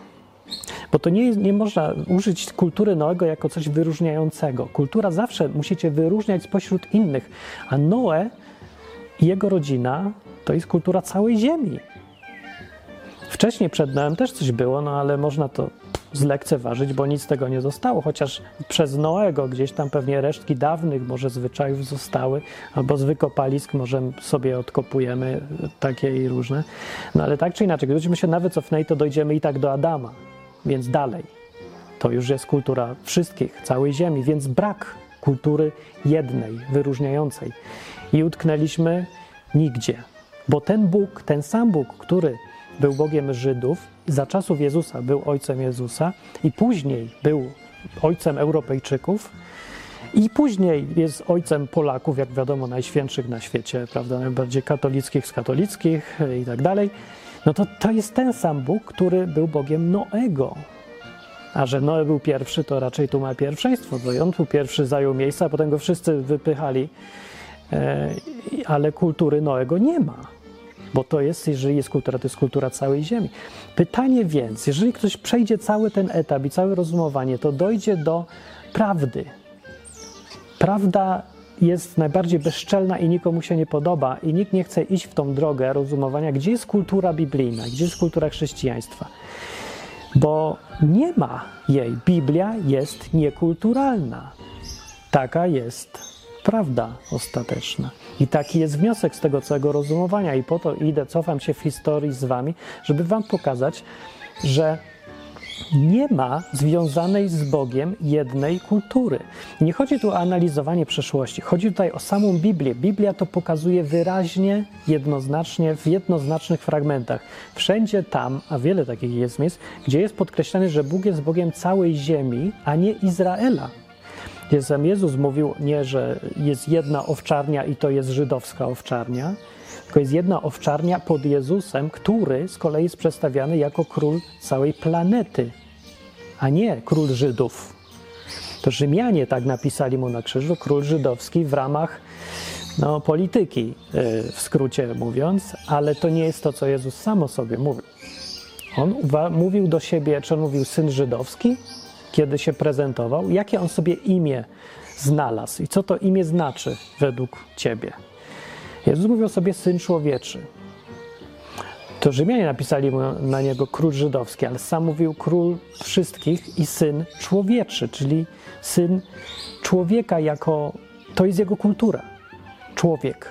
Bo to nie, nie można użyć kultury Noego jako coś wyróżniającego. Kultura zawsze musicie wyróżniać spośród innych, a Noe i jego rodzina to jest kultura całej ziemi. Wcześniej przed Noem też coś było, no ale można to zlekceważyć, bo nic z tego nie zostało, chociaż przez Noego gdzieś tam pewnie resztki dawnych może zwyczajów zostały, albo z wykopalisk może sobie odkopujemy takie i różne. No ale tak czy inaczej, gdybyśmy się nawet cofnęli, to dojdziemy i tak do Adama, więc dalej. To już jest kultura wszystkich, całej ziemi, więc brak kultury jednej, wyróżniającej. I utknęliśmy nigdzie, bo ten Bóg, ten sam Bóg, który był Bogiem Żydów, za czasów Jezusa był ojcem Jezusa i później był ojcem Europejczyków i później jest ojcem Polaków, jak wiadomo, najświętszych na świecie, prawda, najbardziej katolickich z katolickich i tak dalej. No to to jest ten sam Bóg, który był Bogiem Noego. A że Noe był pierwszy, to raczej tu ma pierwszeństwo, bo on tu pierwszy zajął miejsce, a potem go wszyscy wypychali, e, ale kultury Noego nie ma. Bo to jest, jeżeli jest kultura, to jest kultura całej Ziemi. Pytanie więc, jeżeli ktoś przejdzie cały ten etap i całe rozumowanie, to dojdzie do prawdy. Prawda jest najbardziej bezczelna i nikomu się nie podoba, i nikt nie chce iść w tą drogę rozumowania, gdzie jest kultura biblijna, gdzie jest kultura chrześcijaństwa. Bo nie ma jej. Biblia jest niekulturalna. Taka jest prawda ostateczna. I taki jest wniosek z tego całego rozumowania. I po to idę, cofam się w historii z wami, żeby wam pokazać, że nie ma związanej z Bogiem jednej kultury. Nie chodzi tu o analizowanie przeszłości, chodzi tutaj o samą Biblię. Biblia to pokazuje wyraźnie, jednoznacznie, w jednoznacznych fragmentach. Wszędzie tam, a wiele takich jest miejsc, gdzie jest podkreślane, że Bóg jest Bogiem całej ziemi, a nie Izraela. Jezus mówił nie, że jest jedna owczarnia i to jest żydowska owczarnia, tylko jest jedna owczarnia pod Jezusem, który z kolei jest przedstawiany jako król całej planety, a nie król Żydów. To Rzymianie tak napisali mu na krzyżu, król żydowski w ramach no, polityki, yy, w skrócie mówiąc, ale to nie jest to, co Jezus sam o sobie mówił. On mówił do siebie, czy on mówił syn żydowski, kiedy się prezentował, jakie on sobie imię znalazł i co to imię znaczy według ciebie. Jezus mówił sobie syn człowieczy. To Rzymianie napisali na niego król żydowski, ale sam mówił król wszystkich i syn człowieczy, czyli syn człowieka jako to jest jego kultura. Człowiek.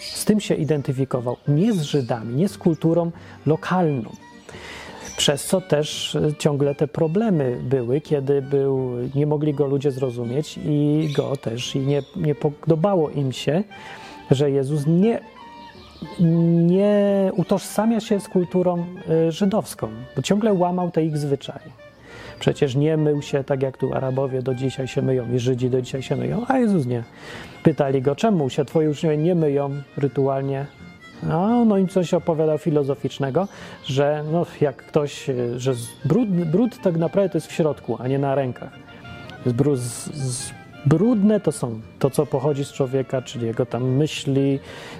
Z tym się identyfikował. Nie z Żydami, nie z kulturą lokalną. Przez co też ciągle te problemy były, kiedy był, nie mogli go ludzie zrozumieć i go też i nie, nie podobało im się, że Jezus nie, nie utożsamia się z kulturą y, żydowską, bo ciągle łamał te ich zwyczaje. Przecież nie mył się tak jak tu Arabowie do dzisiaj się myją i Żydzi do dzisiaj się myją, a Jezus nie. Pytali go, czemu się twoi uczniowie nie myją rytualnie? No, no i coś opowiadał filozoficznego, że no, jak ktoś, że brud, brud tak naprawdę to jest w środku, a nie na rękach. Z, z Brudne to są to, co pochodzi z człowieka, czyli jego tam myśli,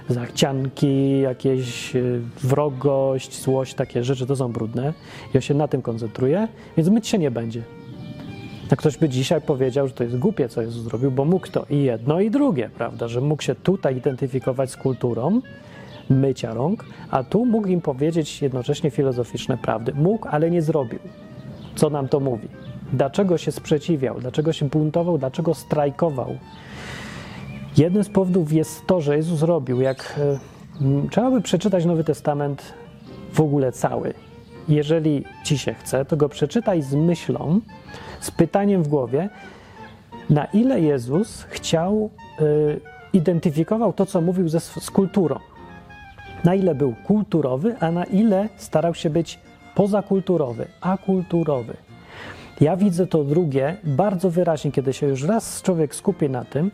zachcianki, jakieś e, wrogość, złość, takie rzeczy, to są brudne. I on się na tym koncentruje, więc myć się nie będzie. A ktoś by dzisiaj powiedział, że to jest głupie, co Jezus zrobił, bo mógł to i jedno, i drugie, prawda? Że mógł się tutaj identyfikować z kulturą mycia rąk, a tu mógł im powiedzieć jednocześnie filozoficzne prawdy. Mógł, ale nie zrobił. Co nam to mówi? Dlaczego się sprzeciwiał, dlaczego się buntował, dlaczego strajkował. Jednym z powodów jest to, że Jezus robił, jak e, trzeba by przeczytać Nowy Testament w ogóle cały. Jeżeli ci się chce, to go przeczytaj z myślą, z pytaniem w głowie, na ile Jezus chciał, y, identyfikował to, co mówił ze, z kulturą. Na ile był kulturowy, a na ile starał się być pozakulturowy, akulturowy. Ja widzę to drugie bardzo wyraźnie, kiedy się już raz człowiek skupi na tym,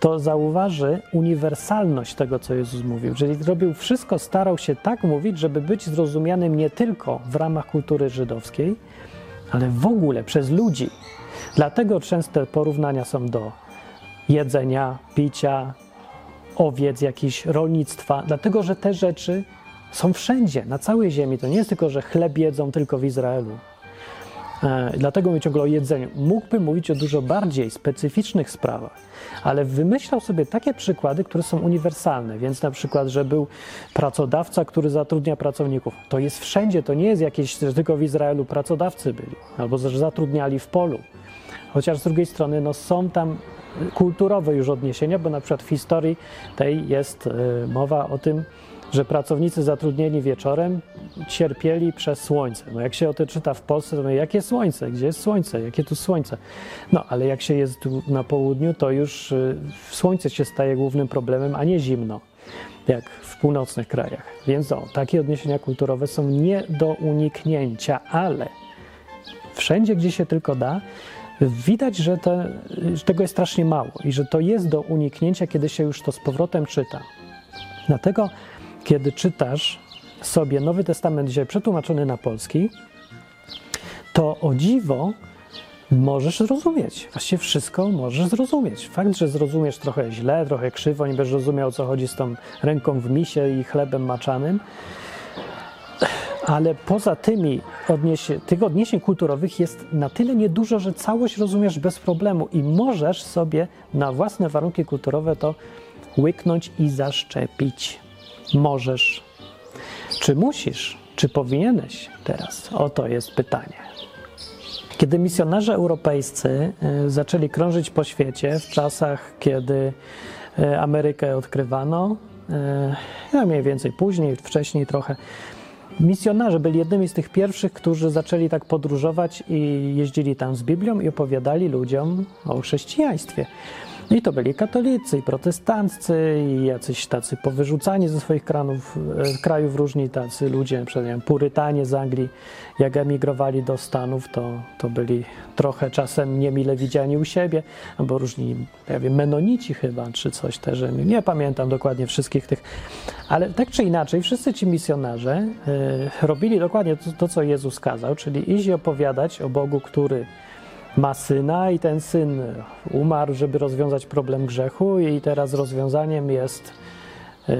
to zauważy uniwersalność tego, co Jezus mówił. Czyli robił wszystko, starał się tak mówić, żeby być zrozumianym nie tylko w ramach kultury żydowskiej, ale w ogóle przez ludzi. Dlatego częste porównania są do jedzenia, picia, owiec, jakichś rolnictwa, dlatego że te rzeczy są wszędzie, na całej ziemi. To nie jest tylko, że chleb jedzą tylko w Izraelu. E, dlatego mówię ciągle o jedzeniu. Mógłby mówić o dużo bardziej specyficznych sprawach, ale wymyślał sobie takie przykłady, które są uniwersalne. Więc na przykład, że był pracodawca, który zatrudnia pracowników. To jest wszędzie, to nie jest jakieś, że tylko w Izraelu pracodawcy byli, albo że zatrudniali w polu. Chociaż z drugiej strony no, są tam kulturowe już odniesienia, bo na przykład w historii tej jest y, mowa o tym, że pracownicy zatrudnieni wieczorem cierpieli przez słońce. No jak się o tym czyta w Polsce, to no jakie słońce? Gdzie jest słońce? Jakie tu słońce? No ale jak się jest tu na południu, to już y, słońce się staje głównym problemem, a nie zimno, jak w północnych krajach. Więc o, takie odniesienia kulturowe są nie do uniknięcia, ale wszędzie, gdzie się tylko da, widać, że, te, że tego jest strasznie mało i że to jest do uniknięcia, kiedy się już to z powrotem czyta. Dlatego kiedy czytasz sobie Nowy Testament dzisiaj przetłumaczony na polski, to o dziwo możesz zrozumieć. Właściwie wszystko możesz zrozumieć. Fakt, że zrozumiesz trochę źle, trochę krzywo, nie będziesz rozumiał, co chodzi z tą ręką w misie i chlebem maczanym, ale poza tymi odniesie, tych odniesień kulturowych jest na tyle niedużo, że całość rozumiesz bez problemu i możesz sobie na własne warunki kulturowe to łyknąć i zaszczepić możesz, czy musisz, czy powinieneś teraz? Oto jest pytanie. Kiedy misjonarze europejscy e, zaczęli krążyć po świecie w czasach, kiedy e, Amerykę odkrywano, no mniej więcej później, wcześniej trochę, misjonarze byli jednymi z tych pierwszych, którzy zaczęli tak podróżować i jeździli tam z Biblią i opowiadali ludziom o chrześcijaństwie. I to byli katolicy, i protestanccy, i jacyś tacy powyrzucani ze swoich kranów, e, krajów różni tacy ludzie, przykład purytanie z Anglii, jak emigrowali do Stanów, to, to byli trochę czasem niemile widziani u siebie, albo różni, ja wiem, menonici chyba, czy coś też, nie pamiętam dokładnie wszystkich tych, ale tak czy inaczej, wszyscy ci misjonarze y, robili dokładnie to, to, co Jezus kazał, czyli iść i opowiadać o Bogu, który ma syna i ten syn umarł, żeby rozwiązać problem grzechu i teraz rozwiązaniem jest yy,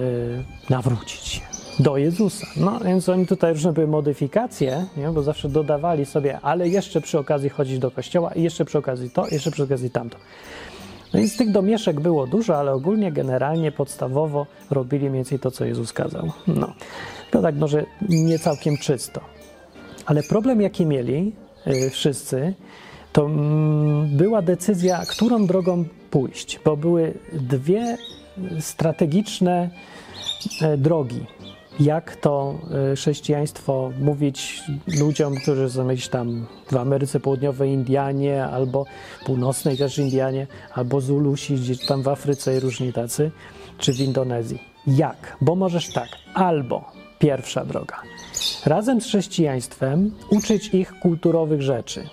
nawrócić się do Jezusa. No więc oni tutaj różne były modyfikacje, nie? bo zawsze dodawali sobie, ale jeszcze przy okazji chodzić do kościoła i jeszcze przy okazji to, jeszcze przy okazji tamto. No i z tych domieszek było dużo, ale ogólnie, generalnie, podstawowo robili mniej więcej to, co Jezus kazał. No, to tak może nie całkiem czysto. Ale problem, jaki mieli yy, wszyscy, to mm, była decyzja, którą drogą pójść, bo były dwie strategiczne e, drogi jak to e, chrześcijaństwo mówić ludziom, którzy są gdzieś tam w Ameryce Południowej Indianie, albo północnej też Indianie, albo Zulusi gdzieś tam w Afryce i różni tacy, czy w Indonezji. Jak? Bo możesz tak, albo pierwsza droga. Razem z chrześcijaństwem uczyć ich kulturowych rzeczy.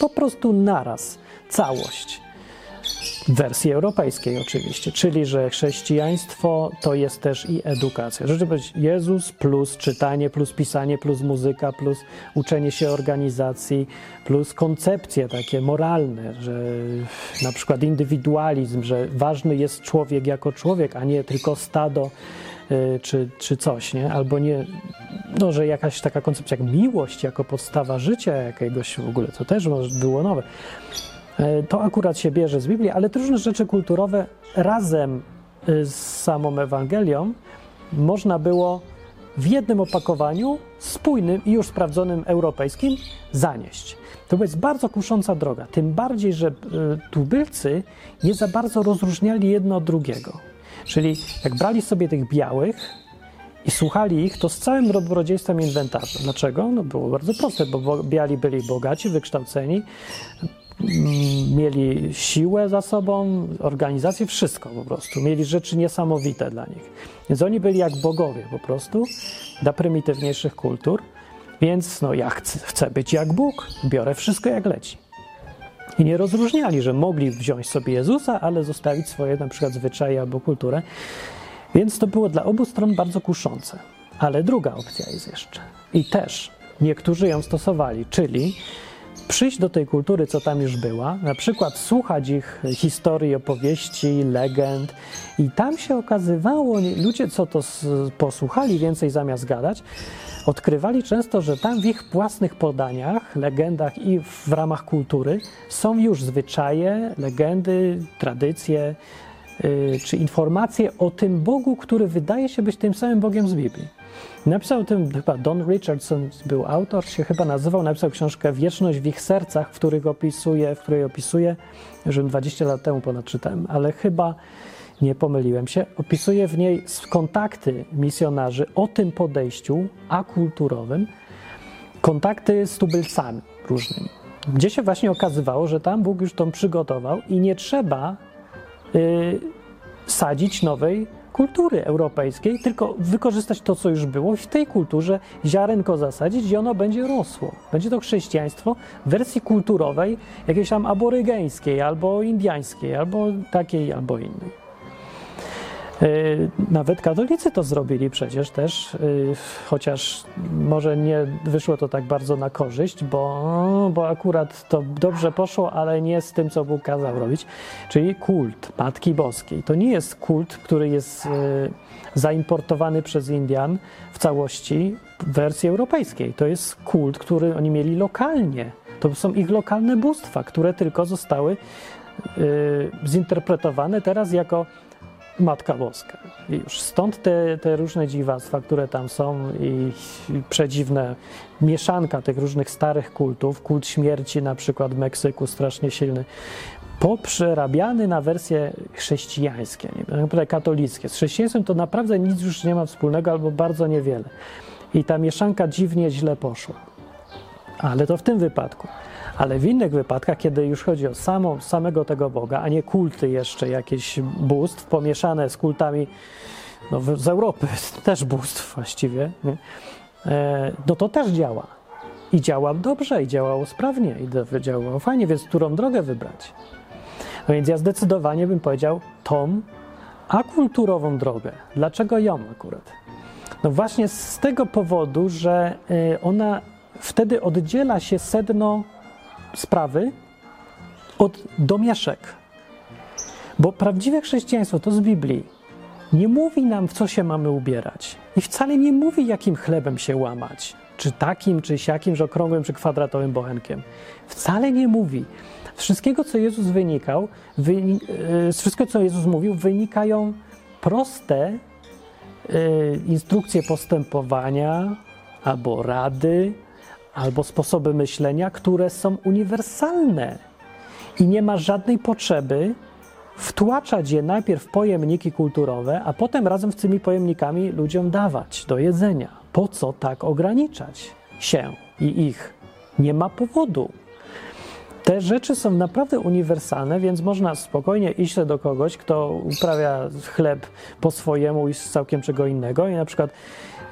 Po prostu naraz, całość w wersji europejskiej oczywiście, czyli że chrześcijaństwo to jest też i edukacja. Rzeczy być Jezus plus czytanie, plus pisanie, plus muzyka, plus uczenie się organizacji, plus koncepcje takie moralne, że na przykład indywidualizm, że ważny jest człowiek jako człowiek, a nie tylko stado czy, czy coś, nie? Albo nie, no, że jakaś taka koncepcja jak miłość jako podstawa życia jakiegoś w ogóle, to też było nowe. E, to akurat się bierze z Biblii, ale różne rzeczy kulturowe razem y, z samą Ewangelią można było w jednym opakowaniu, spójnym i już sprawdzonym europejskim, zanieść. To jest bardzo kusząca droga, tym bardziej, że tubylcy nie za bardzo rozróżniali jedno od drugiego. Czyli jak brali sobie tych białych i słuchali ich, to z całym dobrodziejstwem inwentarza. Dlaczego? No było bardzo proste, bo biali byli bogaci, wykształceni, Mm, mieli siłę za sobą, organizację, wszystko po prostu. Mieli rzeczy niesamowite dla nich. Więc oni byli jak bogowie po prostu dla prymitywniejszych kultur. Więc no ja chcę, chcę być jak Bóg, biorę wszystko jak leci. I nie rozróżniali, że mogli wziąć sobie Jezusa, ale zostawić swoje na przykład zwyczaje albo kulturę. Więc to było dla obu stron bardzo kuszące. Ale druga opcja jest jeszcze. I też niektórzy ją stosowali, czyli przyjść do tej kultury, co tam już była, na przykład słuchać ich historii, opowieści, legend i tam się okazywało, ludzie co to posłuchali więcej zamiast gadać, odkrywali często, że tam w ich własnych podaniach, legendach i w ramach kultury są już zwyczaje, legendy, tradycje yy, czy informacje o tym Bogu, który wydaje się być tym samym Bogiem z Biblii. Napisał o tym chyba Don Richardson, był autor, się chyba nazywał, napisał książkę Wieczność w ich sercach, w, których opisuje, w której opisuje, że 20 lat temu ponad czytałem, ale chyba nie pomyliłem się, opisuje w niej kontakty misjonarzy o tym podejściu akulturowym, kontakty z tubylcami różnymi, gdzie się właśnie okazywało, że tam Bóg już to przygotował i nie trzeba yy, sadzić nowej kultury europejskiej, tylko wykorzystać to, co już było i w tej kulturze ziarenko zasadzić i ono będzie rosło. Będzie to chrześcijaństwo w wersji kulturowej, jakiejś tam aborygeńskiej, albo indiańskiej, albo takiej, albo innej. E, nawet katolicy to zrobili przecież też, e, chociaż może nie wyszło to tak bardzo na korzyść, bo, bo akurat to dobrze poszło, ale nie z tym, co Bóg kazał robić, czyli kult Matki Boskiej. To nie jest kult, który jest e, zaimportowany przez Indian w całości w wersji europejskiej. To jest kult, który oni mieli lokalnie. To są ich lokalne bóstwa, które tylko zostały zinterpretowane teraz jako Matka Boska. I już stąd te, te różne dziwactwa, które tam są i, przedziwne mieszanka tych różnych starych kultów, kult śmierci na przykład w Meksyku strasznie silny, poprzerabiany na wersje chrześcijańskie, nie katolickie. Z chrześcijaństwem to naprawdę nic już nie ma wspólnego albo bardzo niewiele. I ta mieszanka dziwnie źle poszła. Ale to w tym wypadku. Ale w innych wypadkach, kiedy już chodzi o samo, samego tego Boga, a nie kulty jeszcze, jakieś bóstw pomieszane z kultami no, z Europy, też bóstw właściwie, nie? E, no to też działa. I działa dobrze, i działało sprawnie, i działało fajnie, więc którą drogę wybrać? No więc ja zdecydowanie bym powiedział tą akulturową drogę. Dlaczego ją akurat? No właśnie z tego powodu, że e, ona wtedy oddziela się sedno sprawy od domieszek. Bo prawdziwe chrześcijaństwo to z Biblii nie mówi nam, w co się mamy ubierać. I wcale nie mówi, jakim chlebem się łamać. Czy takim, czy siakim, że okrągłym, czy kwadratowym bochenkiem. Wcale nie mówi. wszystkiego, co Jezus wynikał, z wszystkiego, co Jezus mówił, wynikają proste instrukcje postępowania albo rady, albo sposoby myślenia, które są uniwersalne i nie ma żadnej potrzeby wtłaczać je najpierw w pojemniki kulturowe, a potem razem z tymi pojemnikami ludziom dawać do jedzenia. Po co tak ograniczać się i ich? Nie ma powodu. Te rzeczy są naprawdę uniwersalne, więc można spokojnie iść do kogoś, kto uprawia chleb po swojemu i z całkiem czego innego i na przykład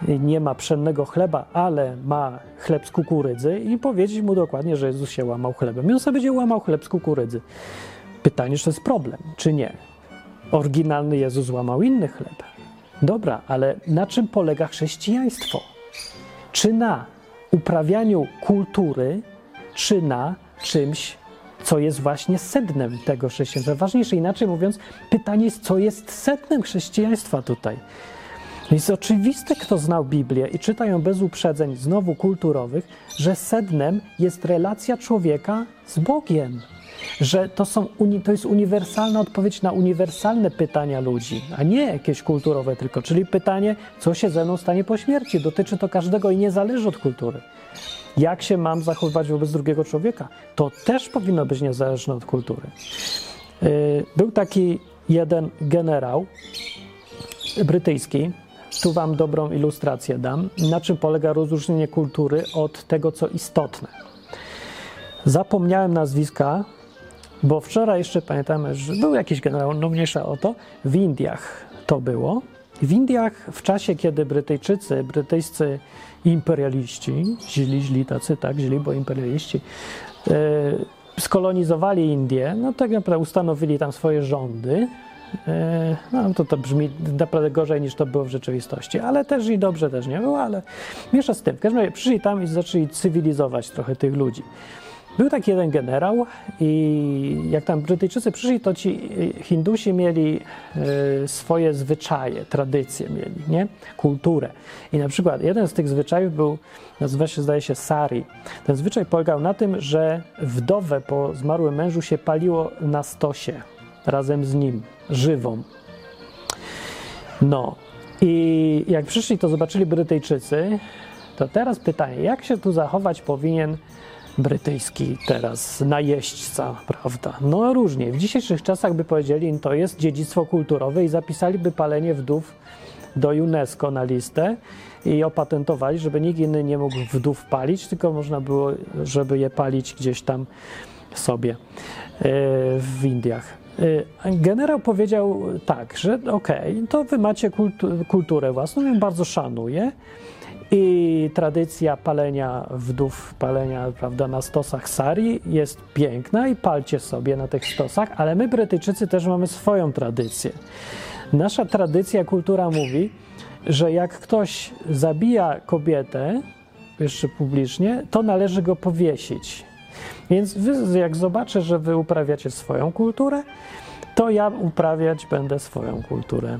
nie ma pszennego chleba, ale ma chleb z kukurydzy i powiedzieć mu dokładnie, że Jezus się łamał chlebem. I on sobie będzie łamał chleb z kukurydzy. Pytanie, czy to jest problem, czy nie. Oryginalny Jezus łamał inny chleb. Dobra, ale na czym polega chrześcijaństwo? Czy na uprawianiu kultury, czy na czymś, co jest właśnie sednem tego chrześcijaństwa? Ważniejsze, inaczej mówiąc, pytanie jest, co jest sednem chrześcijaństwa tutaj. Jest oczywiste, kto znał Biblię i czyta ją bez uprzedzeń, znowu kulturowych, że sednem jest relacja człowieka z Bogiem. Że to, są, to jest uniwersalna odpowiedź na uniwersalne pytania ludzi, a nie jakieś kulturowe tylko. Czyli pytanie, co się ze mną stanie po śmierci. Dotyczy to każdego i nie zależy od kultury. Jak się mam zachowywać wobec drugiego człowieka? To też powinno być niezależne od kultury. Yy, był taki jeden generał brytyjski, tu Wam dobrą ilustrację dam, na czym polega rozróżnienie kultury od tego, co istotne. Zapomniałem nazwiska, bo wczoraj jeszcze pamiętamy, że był jakiś generał, no mniejsza o to, w Indiach to było. W Indiach w czasie, kiedy Brytyjczycy, brytyjscy imperialiści, źli, źli tacy, tak, źli, bo imperialiści, yy, skolonizowali Indię, no tak naprawdę ustanowili tam swoje rządy, no to to brzmi naprawdę gorzej niż to było w rzeczywistości, ale też i dobrze też nie było, ale miesza z tym. W każdym razie przyszli tam i zaczęli cywilizować trochę tych ludzi. Był taki jeden generał i jak tam Brytyjczycy przyszli, to ci Hindusi mieli e, swoje zwyczaje, tradycje mieli, nie? Kulturę. I na przykład jeden z tych zwyczajów był, nazywa się, zdaje się, sari. Ten zwyczaj polegał na tym, że wdowę po zmarłym mężu się paliło na stosie razem z nim, żywą. No i jak przyszli, to zobaczyli Brytyjczycy, to teraz pytanie, jak się tu zachować powinien brytyjski teraz najeźdźca, prawda? No różnie. W dzisiejszych czasach by powiedzieli, to jest dziedzictwo kulturowe i zapisaliby palenie wdów do UNESCO na listę i opatentowali, żeby nikt inny nie mógł wdów palić, tylko można było, żeby je palić gdzieś tam sobie e, w Indiach. Y, generał powiedział tak, że okej, okay, to wy macie kulturę własną, ją bardzo szanuję i tradycja palenia wdów, palenia prawda, na stosach sari jest piękna i palcie sobie na tych stosach, ale my Brytyjczycy też mamy swoją tradycję. Nasza tradycja, kultura mówi, że jak ktoś zabija kobietę, jeszcze publicznie, to należy go powiesić. Więc wy, jak zobaczę, że wy uprawiacie swoją kulturę, to ja uprawiać będę swoją kulturę.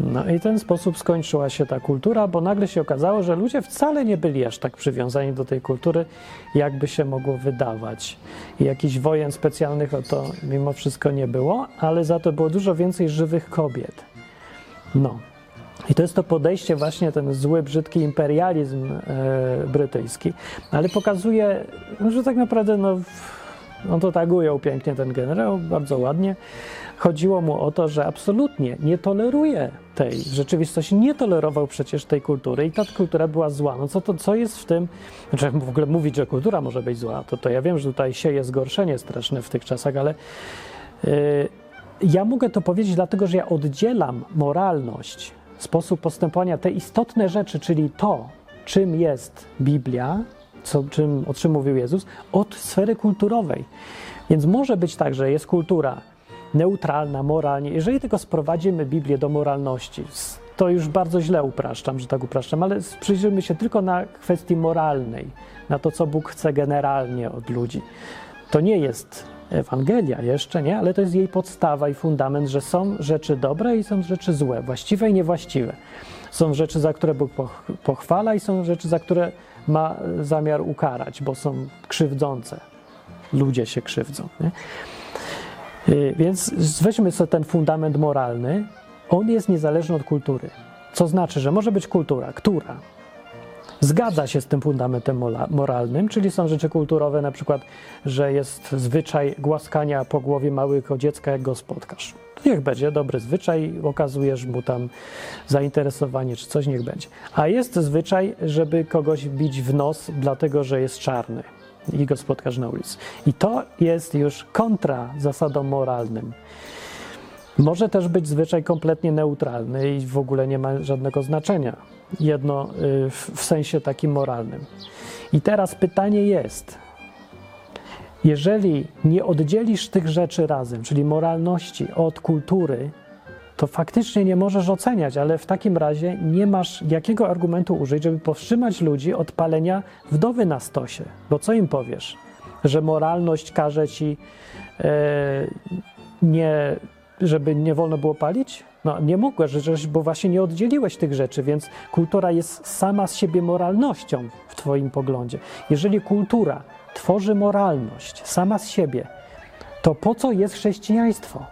No i ten sposób skończyła się ta kultura, bo nagle się okazało, że ludzie wcale nie byli aż tak przywiązani do tej kultury, jakby się mogło wydawać. I jakichś wojen specjalnych o to mimo wszystko nie było, ale za to było dużo więcej żywych kobiet. No. I to jest to podejście, właśnie ten zły, brzydki imperializm e, brytyjski, ale pokazuje, że tak naprawdę no, on to tak ujął pięknie ten generał, bardzo ładnie. Chodziło mu o to, że absolutnie nie toleruje tej rzeczywistości, nie tolerował przecież tej kultury i ta kultura była zła. No co, to, co jest w tym, znaczy w ogóle mówić, że kultura może być zła, to, to ja wiem, że tutaj sieje zgorszenie straszne w tych czasach, ale yy, ja mogę to powiedzieć dlatego, że ja oddzielam moralność sposób postępowania, te istotne rzeczy, czyli to, czym jest Biblia, co, czym, o czym mówił Jezus, od sfery kulturowej. Więc może być tak, że jest kultura neutralna, moralnie. Jeżeli tylko sprowadzimy Biblię do moralności, to już bardzo źle upraszczam, że tak upraszczam, ale przyjrzyjmy się tylko na kwestii moralnej, na to, co Bóg chce generalnie od ludzi. To nie jest Ewangelia jeszcze, nie? Ale to jest jej podstawa i fundament, że są rzeczy dobre i są rzeczy złe, właściwe i niewłaściwe. Są rzeczy, za które Bóg pochwala i są rzeczy, za które ma zamiar ukarać, bo są krzywdzące. ludzie się krzywdzą. Nie? Y, więc weźmy sobie ten fundament moralny, on jest niezależny od kultury. Co znaczy, że może być kultura, która zgadza się z tym fundamentem moralnym, czyli są rzeczy kulturowe, na przykład, że jest zwyczaj głaskania po głowie małego dziecka, jak go spotkasz. Niech będzie dobry zwyczaj, okazujesz mu tam zainteresowanie czy coś, niech będzie. A jest zwyczaj, żeby kogoś bić w nos, dlatego że jest czarny i go spotkasz na ulicy. I to jest już kontra zasadom moralnym. Może też być zwyczaj kompletnie neutralny i w ogóle nie ma żadnego znaczenia. Jedno y, w sensie takim moralnym. I teraz pytanie jest, jeżeli nie oddzielisz tych rzeczy razem, czyli moralności od kultury, to faktycznie nie możesz oceniać, ale w takim razie nie masz jakiego argumentu użyć, żeby powstrzymać ludzi od palenia wdowy na stosie. Bo co im powiesz? Że moralność każe ci e, nie, żeby nie wolno było palić? No nie mogłeś, bo właśnie nie oddzieliłeś tych rzeczy, więc kultura jest sama z siebie moralnością w twoim poglądzie. Jeżeli kultura tworzy moralność sama z siebie, to po co jest chrześcijaństwo?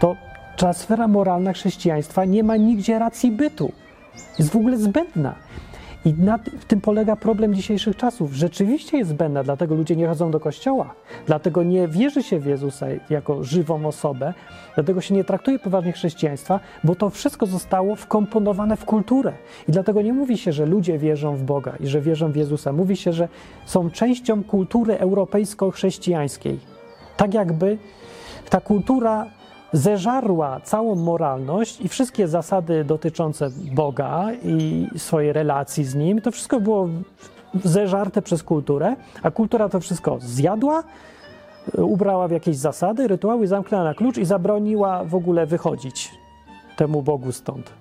To ta sfera moralna chrześcijaństwa nie ma nigdzie racji bytu. Jest w ogóle zbędna. I na tym polega problem dzisiejszych czasów. Rzeczywiście jest zbędna, dlatego ludzie nie chodzą do kościoła, dlatego nie wierzy się w Jezusa jako żywą osobę, dlatego się nie traktuje poważnie chrześcijaństwa, bo to wszystko zostało wkomponowane w kulturę. I dlatego nie mówi się, że ludzie wierzą w Boga i że wierzą w Jezusa. Mówi się, że są częścią kultury europejsko-chrześcijańskiej. Tak jakby ta kultura zeżarła całą moralność i wszystkie zasady dotyczące Boga i swojej relacji z Nim. To wszystko było zeżarte przez kulturę, a kultura to wszystko zjadła, ubrała w jakieś zasady, rytuały, zamknęła na klucz i zabroniła w ogóle wychodzić temu Bogu stąd.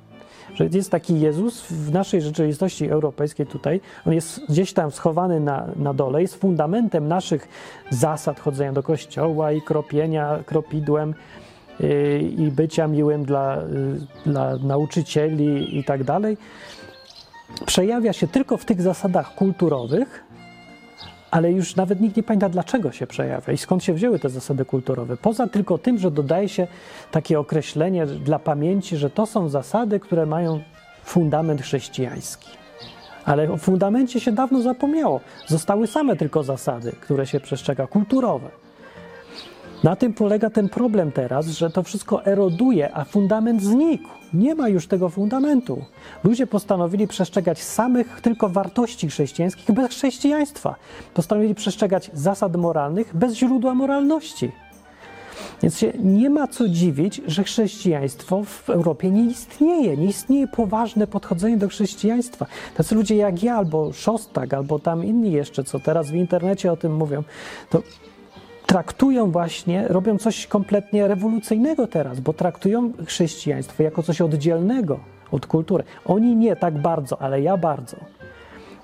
Że jest taki Jezus w naszej rzeczywistości europejskiej tutaj, on jest gdzieś tam schowany na, na dole, jest fundamentem naszych zasad chodzenia do kościoła i kropienia kropidłem, i bycia miłym dla, dla nauczycieli i tak dalej, przejawia się tylko w tych zasadach kulturowych, ale już nawet nikt nie pamięta, dlaczego się przejawia i skąd się wzięły te zasady kulturowe. Poza tylko tym, że dodaje się takie określenie dla pamięci, że to są zasady, które mają fundament chrześcijański. Ale o fundamencie się dawno zapomniało. Zostały same tylko zasady, które się przestrzega, kulturowe. Na tym polega ten problem teraz, że to wszystko eroduje, a fundament znikł. Nie ma już tego fundamentu. Ludzie postanowili przestrzegać samych tylko wartości chrześcijańskich bez chrześcijaństwa. Postanowili przestrzegać zasad moralnych bez źródła moralności. Więc się nie ma co dziwić, że chrześcijaństwo w Europie nie istnieje. Nie istnieje poważne podchodzenie do chrześcijaństwa. Tacy ludzie jak ja, albo Szostak, albo tam inni jeszcze, co teraz w internecie o tym mówią, to traktują właśnie, robią coś kompletnie rewolucyjnego teraz, bo traktują chrześcijaństwo jako coś oddzielnego od kultury. Oni nie tak bardzo, ale ja bardzo.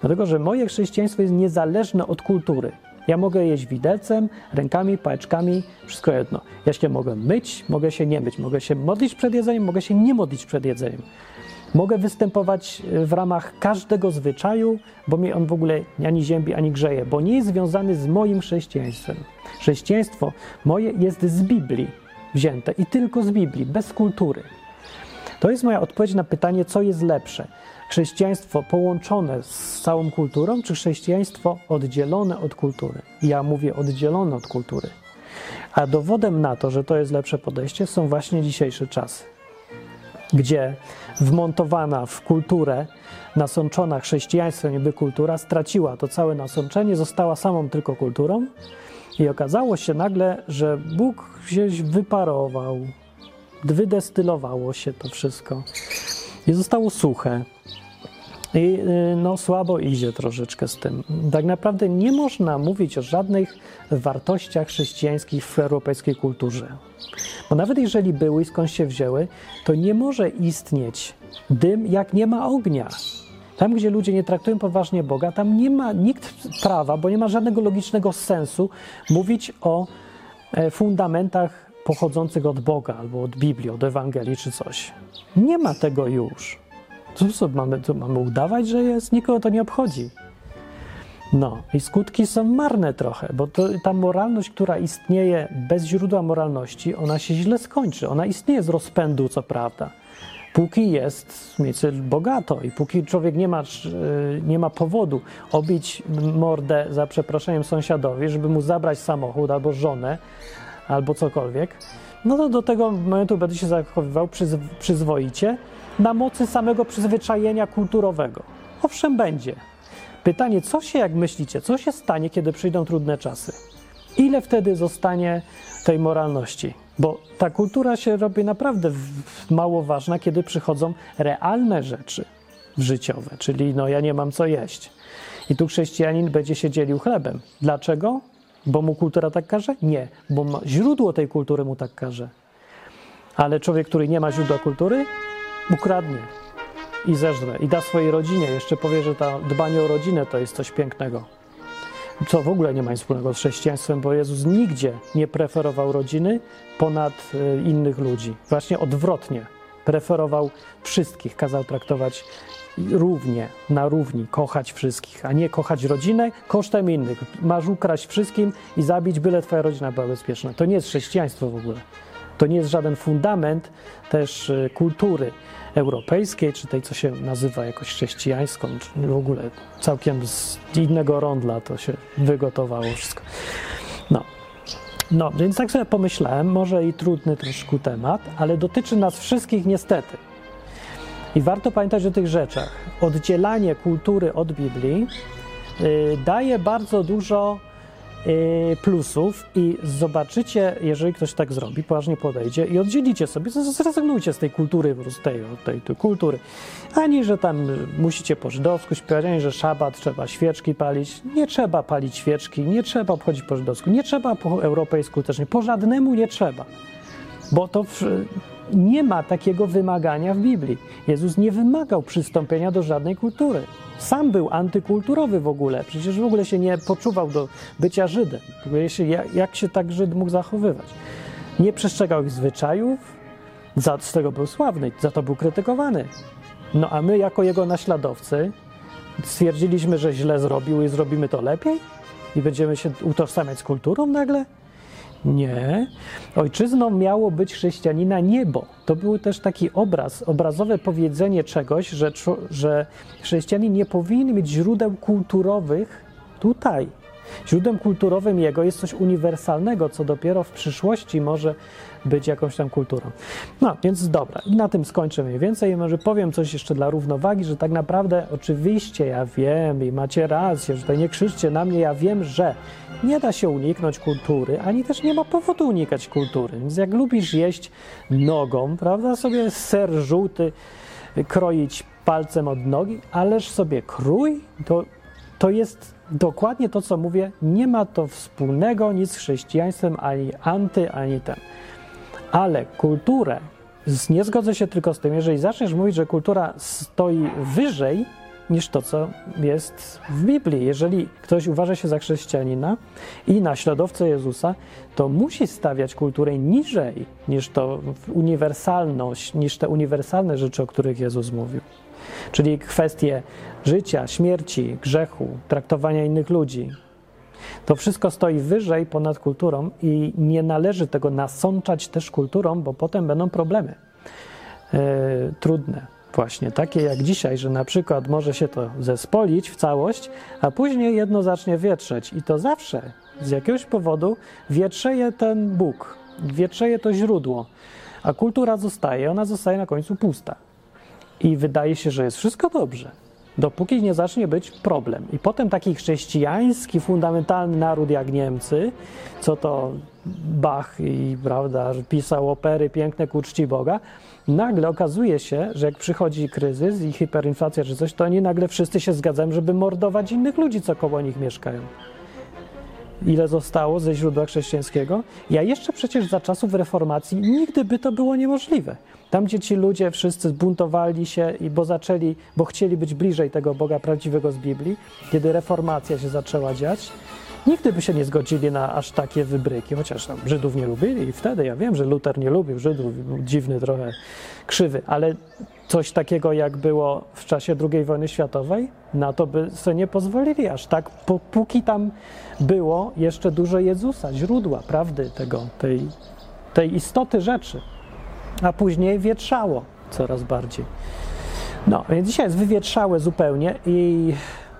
Dlatego, że moje chrześcijaństwo jest niezależne od kultury. Ja mogę jeść widelcem, rękami, pałeczkami, wszystko jedno. Ja się mogę myć, mogę się nie myć, mogę się modlić przed jedzeniem, mogę się nie modlić przed jedzeniem. Mogę występować e, w ramach każdego zwyczaju, bo mnie on w ogóle ani ziębi, ani grzeje, bo nie jest związany z moim chrześcijaństwem. Chrześcijaństwo moje jest z Biblii wzięte i tylko z Biblii, bez kultury. To jest moja odpowiedź na pytanie, co jest lepsze. Chrześcijaństwo połączone z całą kulturą, czy chrześcijaństwo oddzielone od kultury? Ja mówię oddzielone od kultury. A dowodem na to, że to jest lepsze podejście, są właśnie dzisiejsze czasy gdzie wmontowana w kulturę, nasączona chrześcijaństwem niby kultura, straciła to całe nasączenie, została samą tylko kulturą i okazało się nagle, że Bóg gdzieś wyparował, wydestylowało się to wszystko i zostało suche. I y, no, słabo idzie troszeczkę z tym. Tak naprawdę nie można mówić o żadnych wartościach chrześcijańskich w europejskiej kulturze. Bo nawet jeżeli były i skąd się wzięły, to nie może istnieć dym, jak nie ma ognia. Tam, gdzie ludzie nie traktują poważnie Boga, tam nie ma nikt prawa, bo nie ma żadnego logicznego sensu mówić o e, fundamentach pochodzących od Boga albo od Biblii, od Ewangelii czy coś. Nie ma tego już. Co, co mamy, to mamy udawać, że jest? Nikogo to nie obchodzi. No i skutki są marne trochę, bo to, ta moralność, która istnieje bez źródła moralności, ona się źle skończy. Ona istnieje z rozpędu, co prawda. Póki jest mieć bogato i póki człowiek nie ma, nie ma powodu obić mordę za przeproszeniem sąsiadowi, żeby mu zabrać samochód albo żonę, albo cokolwiek, no to do tego momentu będzie się zachowywał przyz, przyzwoicie na mocy samego przyzwyczajenia kulturowego. Owszem, będzie. Pytanie, co się, jak myślicie, co się stanie, kiedy przyjdą trudne czasy? Ile wtedy zostanie tej moralności? Bo ta kultura się robi naprawdę mało ważna, kiedy przychodzą realne rzeczy życiowe, czyli no ja nie mam co jeść. I tu chrześcijanin będzie się dzielił chlebem. Dlaczego? Bo mu kultura tak każe? Nie, bo źródło tej kultury mu tak każe. Ale człowiek, który nie ma źródła kultury, ukradnie i zeżre i da swojej rodzinie. Jeszcze powie, że to dbanie o rodzinę to jest coś pięknego. Co w ogóle nie ma nic wspólnego z chrześcijaństwem, bo Jezus nigdzie nie preferował rodziny ponad e, innych ludzi. Właśnie odwrotnie. Preferował wszystkich, kazał traktować równie, na równi, kochać wszystkich, a nie kochać rodzinę kosztem innych. Masz ukraść wszystkim i zabić, byle twoja rodzina była bezpieczna. To nie jest chrześcijaństwo w ogóle. To nie jest żaden fundament też e, kultury europejskiej, czy tej, co się nazywa jakoś chrześcijańską, czy w ogóle całkiem z innego rondla to się wygotowało wszystko. No. No, więc tak sobie pomyślałem, może i trudny troszkę temat, ale dotyczy nas wszystkich niestety. I warto pamiętać o tych rzeczach. Oddzielanie kultury od Biblii yy, daje bardzo dużo Y, plusów i zobaczycie, jeżeli ktoś tak zrobi, poważnie podejdzie i oddzielicie sobie, zrezygnujcie z tej kultury, tej, tej, tej kultury. Ani, że tam musicie po żydowsku śpiewać, ani, że szabat trzeba świeczki palić. Nie trzeba palić świeczki, nie trzeba obchodzić po żydowsku, nie trzeba po europejsku też nie, po żadnemu nie trzeba. Bo to nie ma takiego wymagania w Biblii. Jezus nie wymagał przystąpienia do żadnej kultury. Sam był antykulturowy w ogóle, przecież w ogóle się nie poczuwał do bycia Żydem. Jak się tak Żyd mógł zachowywać? Nie przestrzegał ich zwyczajów, za, z tego był sławny, za to był krytykowany. No a my, jako jego naśladowcy, stwierdziliśmy, że źle zrobił i zrobimy to lepiej? I będziemy się utożsamiać z kulturą nagle? Nie. Ojczyzną miało być chrześcijanina niebo. To był też taki obraz, obrazowe powiedzenie czegoś, że, że chrześcijanin nie powinien mieć źródeł kulturowych tutaj. Źródłem kulturowym jego jest coś uniwersalnego, co dopiero w przyszłości może być jakąś tam kulturą. No, więc dobra, i na tym skończę mniej więcej. I może powiem coś jeszcze dla równowagi, że tak naprawdę oczywiście ja wiem i macie rację, że tutaj nie krzyczcie na mnie, ja wiem, że nie da się uniknąć kultury, ani też nie ma powodu unikać kultury. Więc jak lubisz jeść nogą, prawda, sobie ser żółty kroić palcem od nogi, ależ sobie krój, to, to jest dokładnie to, co mówię, nie ma to wspólnego nic z chrześcijaństwem, ani anty, ani ten. Ale kulturę, nie zgodzę się tylko z tym, jeżeli zaczniesz mówić, że kultura stoi wyżej niż to, co jest w Biblii. Jeżeli ktoś uważa się za chrześcijanina i naśladowcę Jezusa, to musi stawiać kulturę niżej niż to uniwersalność, niż te uniwersalne rzeczy, o których Jezus mówił. Czyli kwestie życia, śmierci, grzechu, traktowania innych ludzi. To wszystko stoi wyżej ponad kulturą i nie należy tego nasączać też kulturą, bo potem będą problemy. Yy, trudne. Właśnie takie jak dzisiaj, że na przykład może się to zespolić w całość, a później jedno zacznie wietrzeć i to zawsze z jakiegoś powodu wietrzeje ten Bóg, wietrzeje to źródło, a kultura zostaje, ona zostaje na końcu pusta. I wydaje się, że jest wszystko dobrze, dopóki nie zacznie być problem. I potem taki chrześcijański, fundamentalny naród jak Niemcy, co to Bach i prawda, pisał opery piękne ku czci Boga, nagle okazuje się, że jak przychodzi kryzys i hiperinflacja czy coś, to oni nagle wszyscy się zgadzają, żeby mordować innych ludzi, co koło nich mieszkają. Ile zostało ze źródła chrześcijańskiego? Ja jeszcze przecież za czasów reformacji nigdy by to było niemożliwe. Tam, gdzie ci ludzie wszyscy zbuntowali się, bo zaczęli, bo chcieli być bliżej tego Boga prawdziwego z Biblii, kiedy reformacja się zaczęła dziać, nigdy by się nie zgodzili na aż takie wybryki, chociaż tam Żydów nie lubili i wtedy ja wiem, że Luter nie lubił Żydów, był dziwny trochę, krzywy, ale coś takiego, jak było w czasie II wojny światowej, na to by sobie nie pozwolili aż tak, póki tam było jeszcze dużo Jezusa, źródła prawdy tego, tej, tej istoty rzeczy. A później wietrzało coraz bardziej. No, więc dzisiaj jest wywietrzałe zupełnie i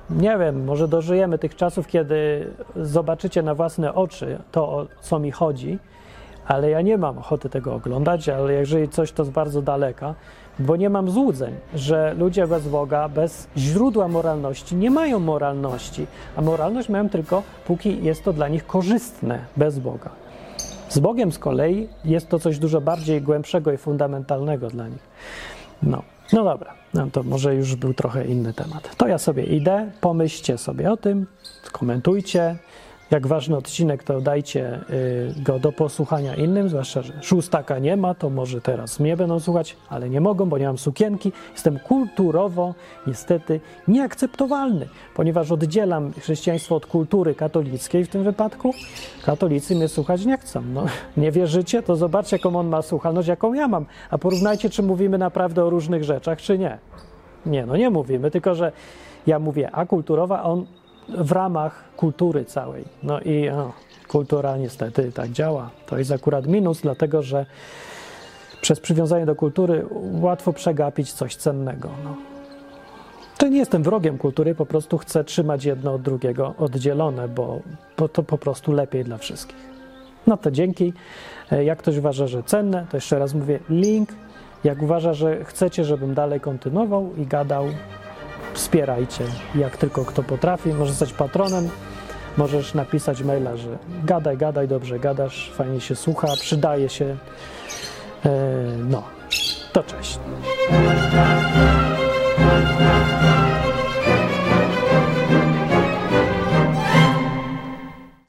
nie wiem, może dożyjemy tych czasów, kiedy zobaczycie na własne oczy to, o co mi chodzi, ale ja nie mam ochoty tego oglądać, ale jeżeli coś to z bardzo daleka, bo nie mam złudzeń, że ludzie bez Boga, bez źródła moralności nie mają moralności, a moralność mają tylko, póki jest to dla nich korzystne bez Boga. Z Bogiem z kolei jest to coś dużo bardziej głębszego i fundamentalnego dla nich. No, no dobra, no to może już był trochę inny temat. To ja sobie idę, pomyślcie sobie o tym, komentujcie, jak ważny odcinek, to dajcie y, go do posłuchania innym, zwłaszcza, że szóstaka nie ma, to może teraz mnie będą słuchać, ale nie mogą, bo nie mam sukienki. Jestem kulturowo niestety nieakceptowalny, ponieważ oddzielam chrześcijaństwo od kultury katolickiej w tym wypadku. Katolicy mnie słuchać nie chcą. No, nie wierzycie? To zobaczcie, jaką on ma słuchalność, jaką ja mam. A porównajcie, czy mówimy naprawdę o różnych rzeczach, czy nie. Nie, no nie mówimy, tylko że ja mówię a kulturowa, a on w ramach kultury całej. No i o, kultura niestety tak działa. To jest akurat minus, dlatego że przez przywiązanie do kultury łatwo przegapić coś cennego. No. Nie jestem wrogiem kultury, po prostu chcę trzymać jedno od drugiego oddzielone, bo, bo to po prostu lepiej dla wszystkich. No to dzięki. E, jak ktoś uważa, że cenne, to jeszcze raz mówię link. Jak uważa, że chcecie, żebym dalej kontynuował i gadał, wspierajcie, jak tylko kto potrafi. Możesz zostać patronem, możesz napisać maila, że gadaj, gadaj, dobrze gadasz, fajnie się słucha, przydaje się. E, no, to cześć.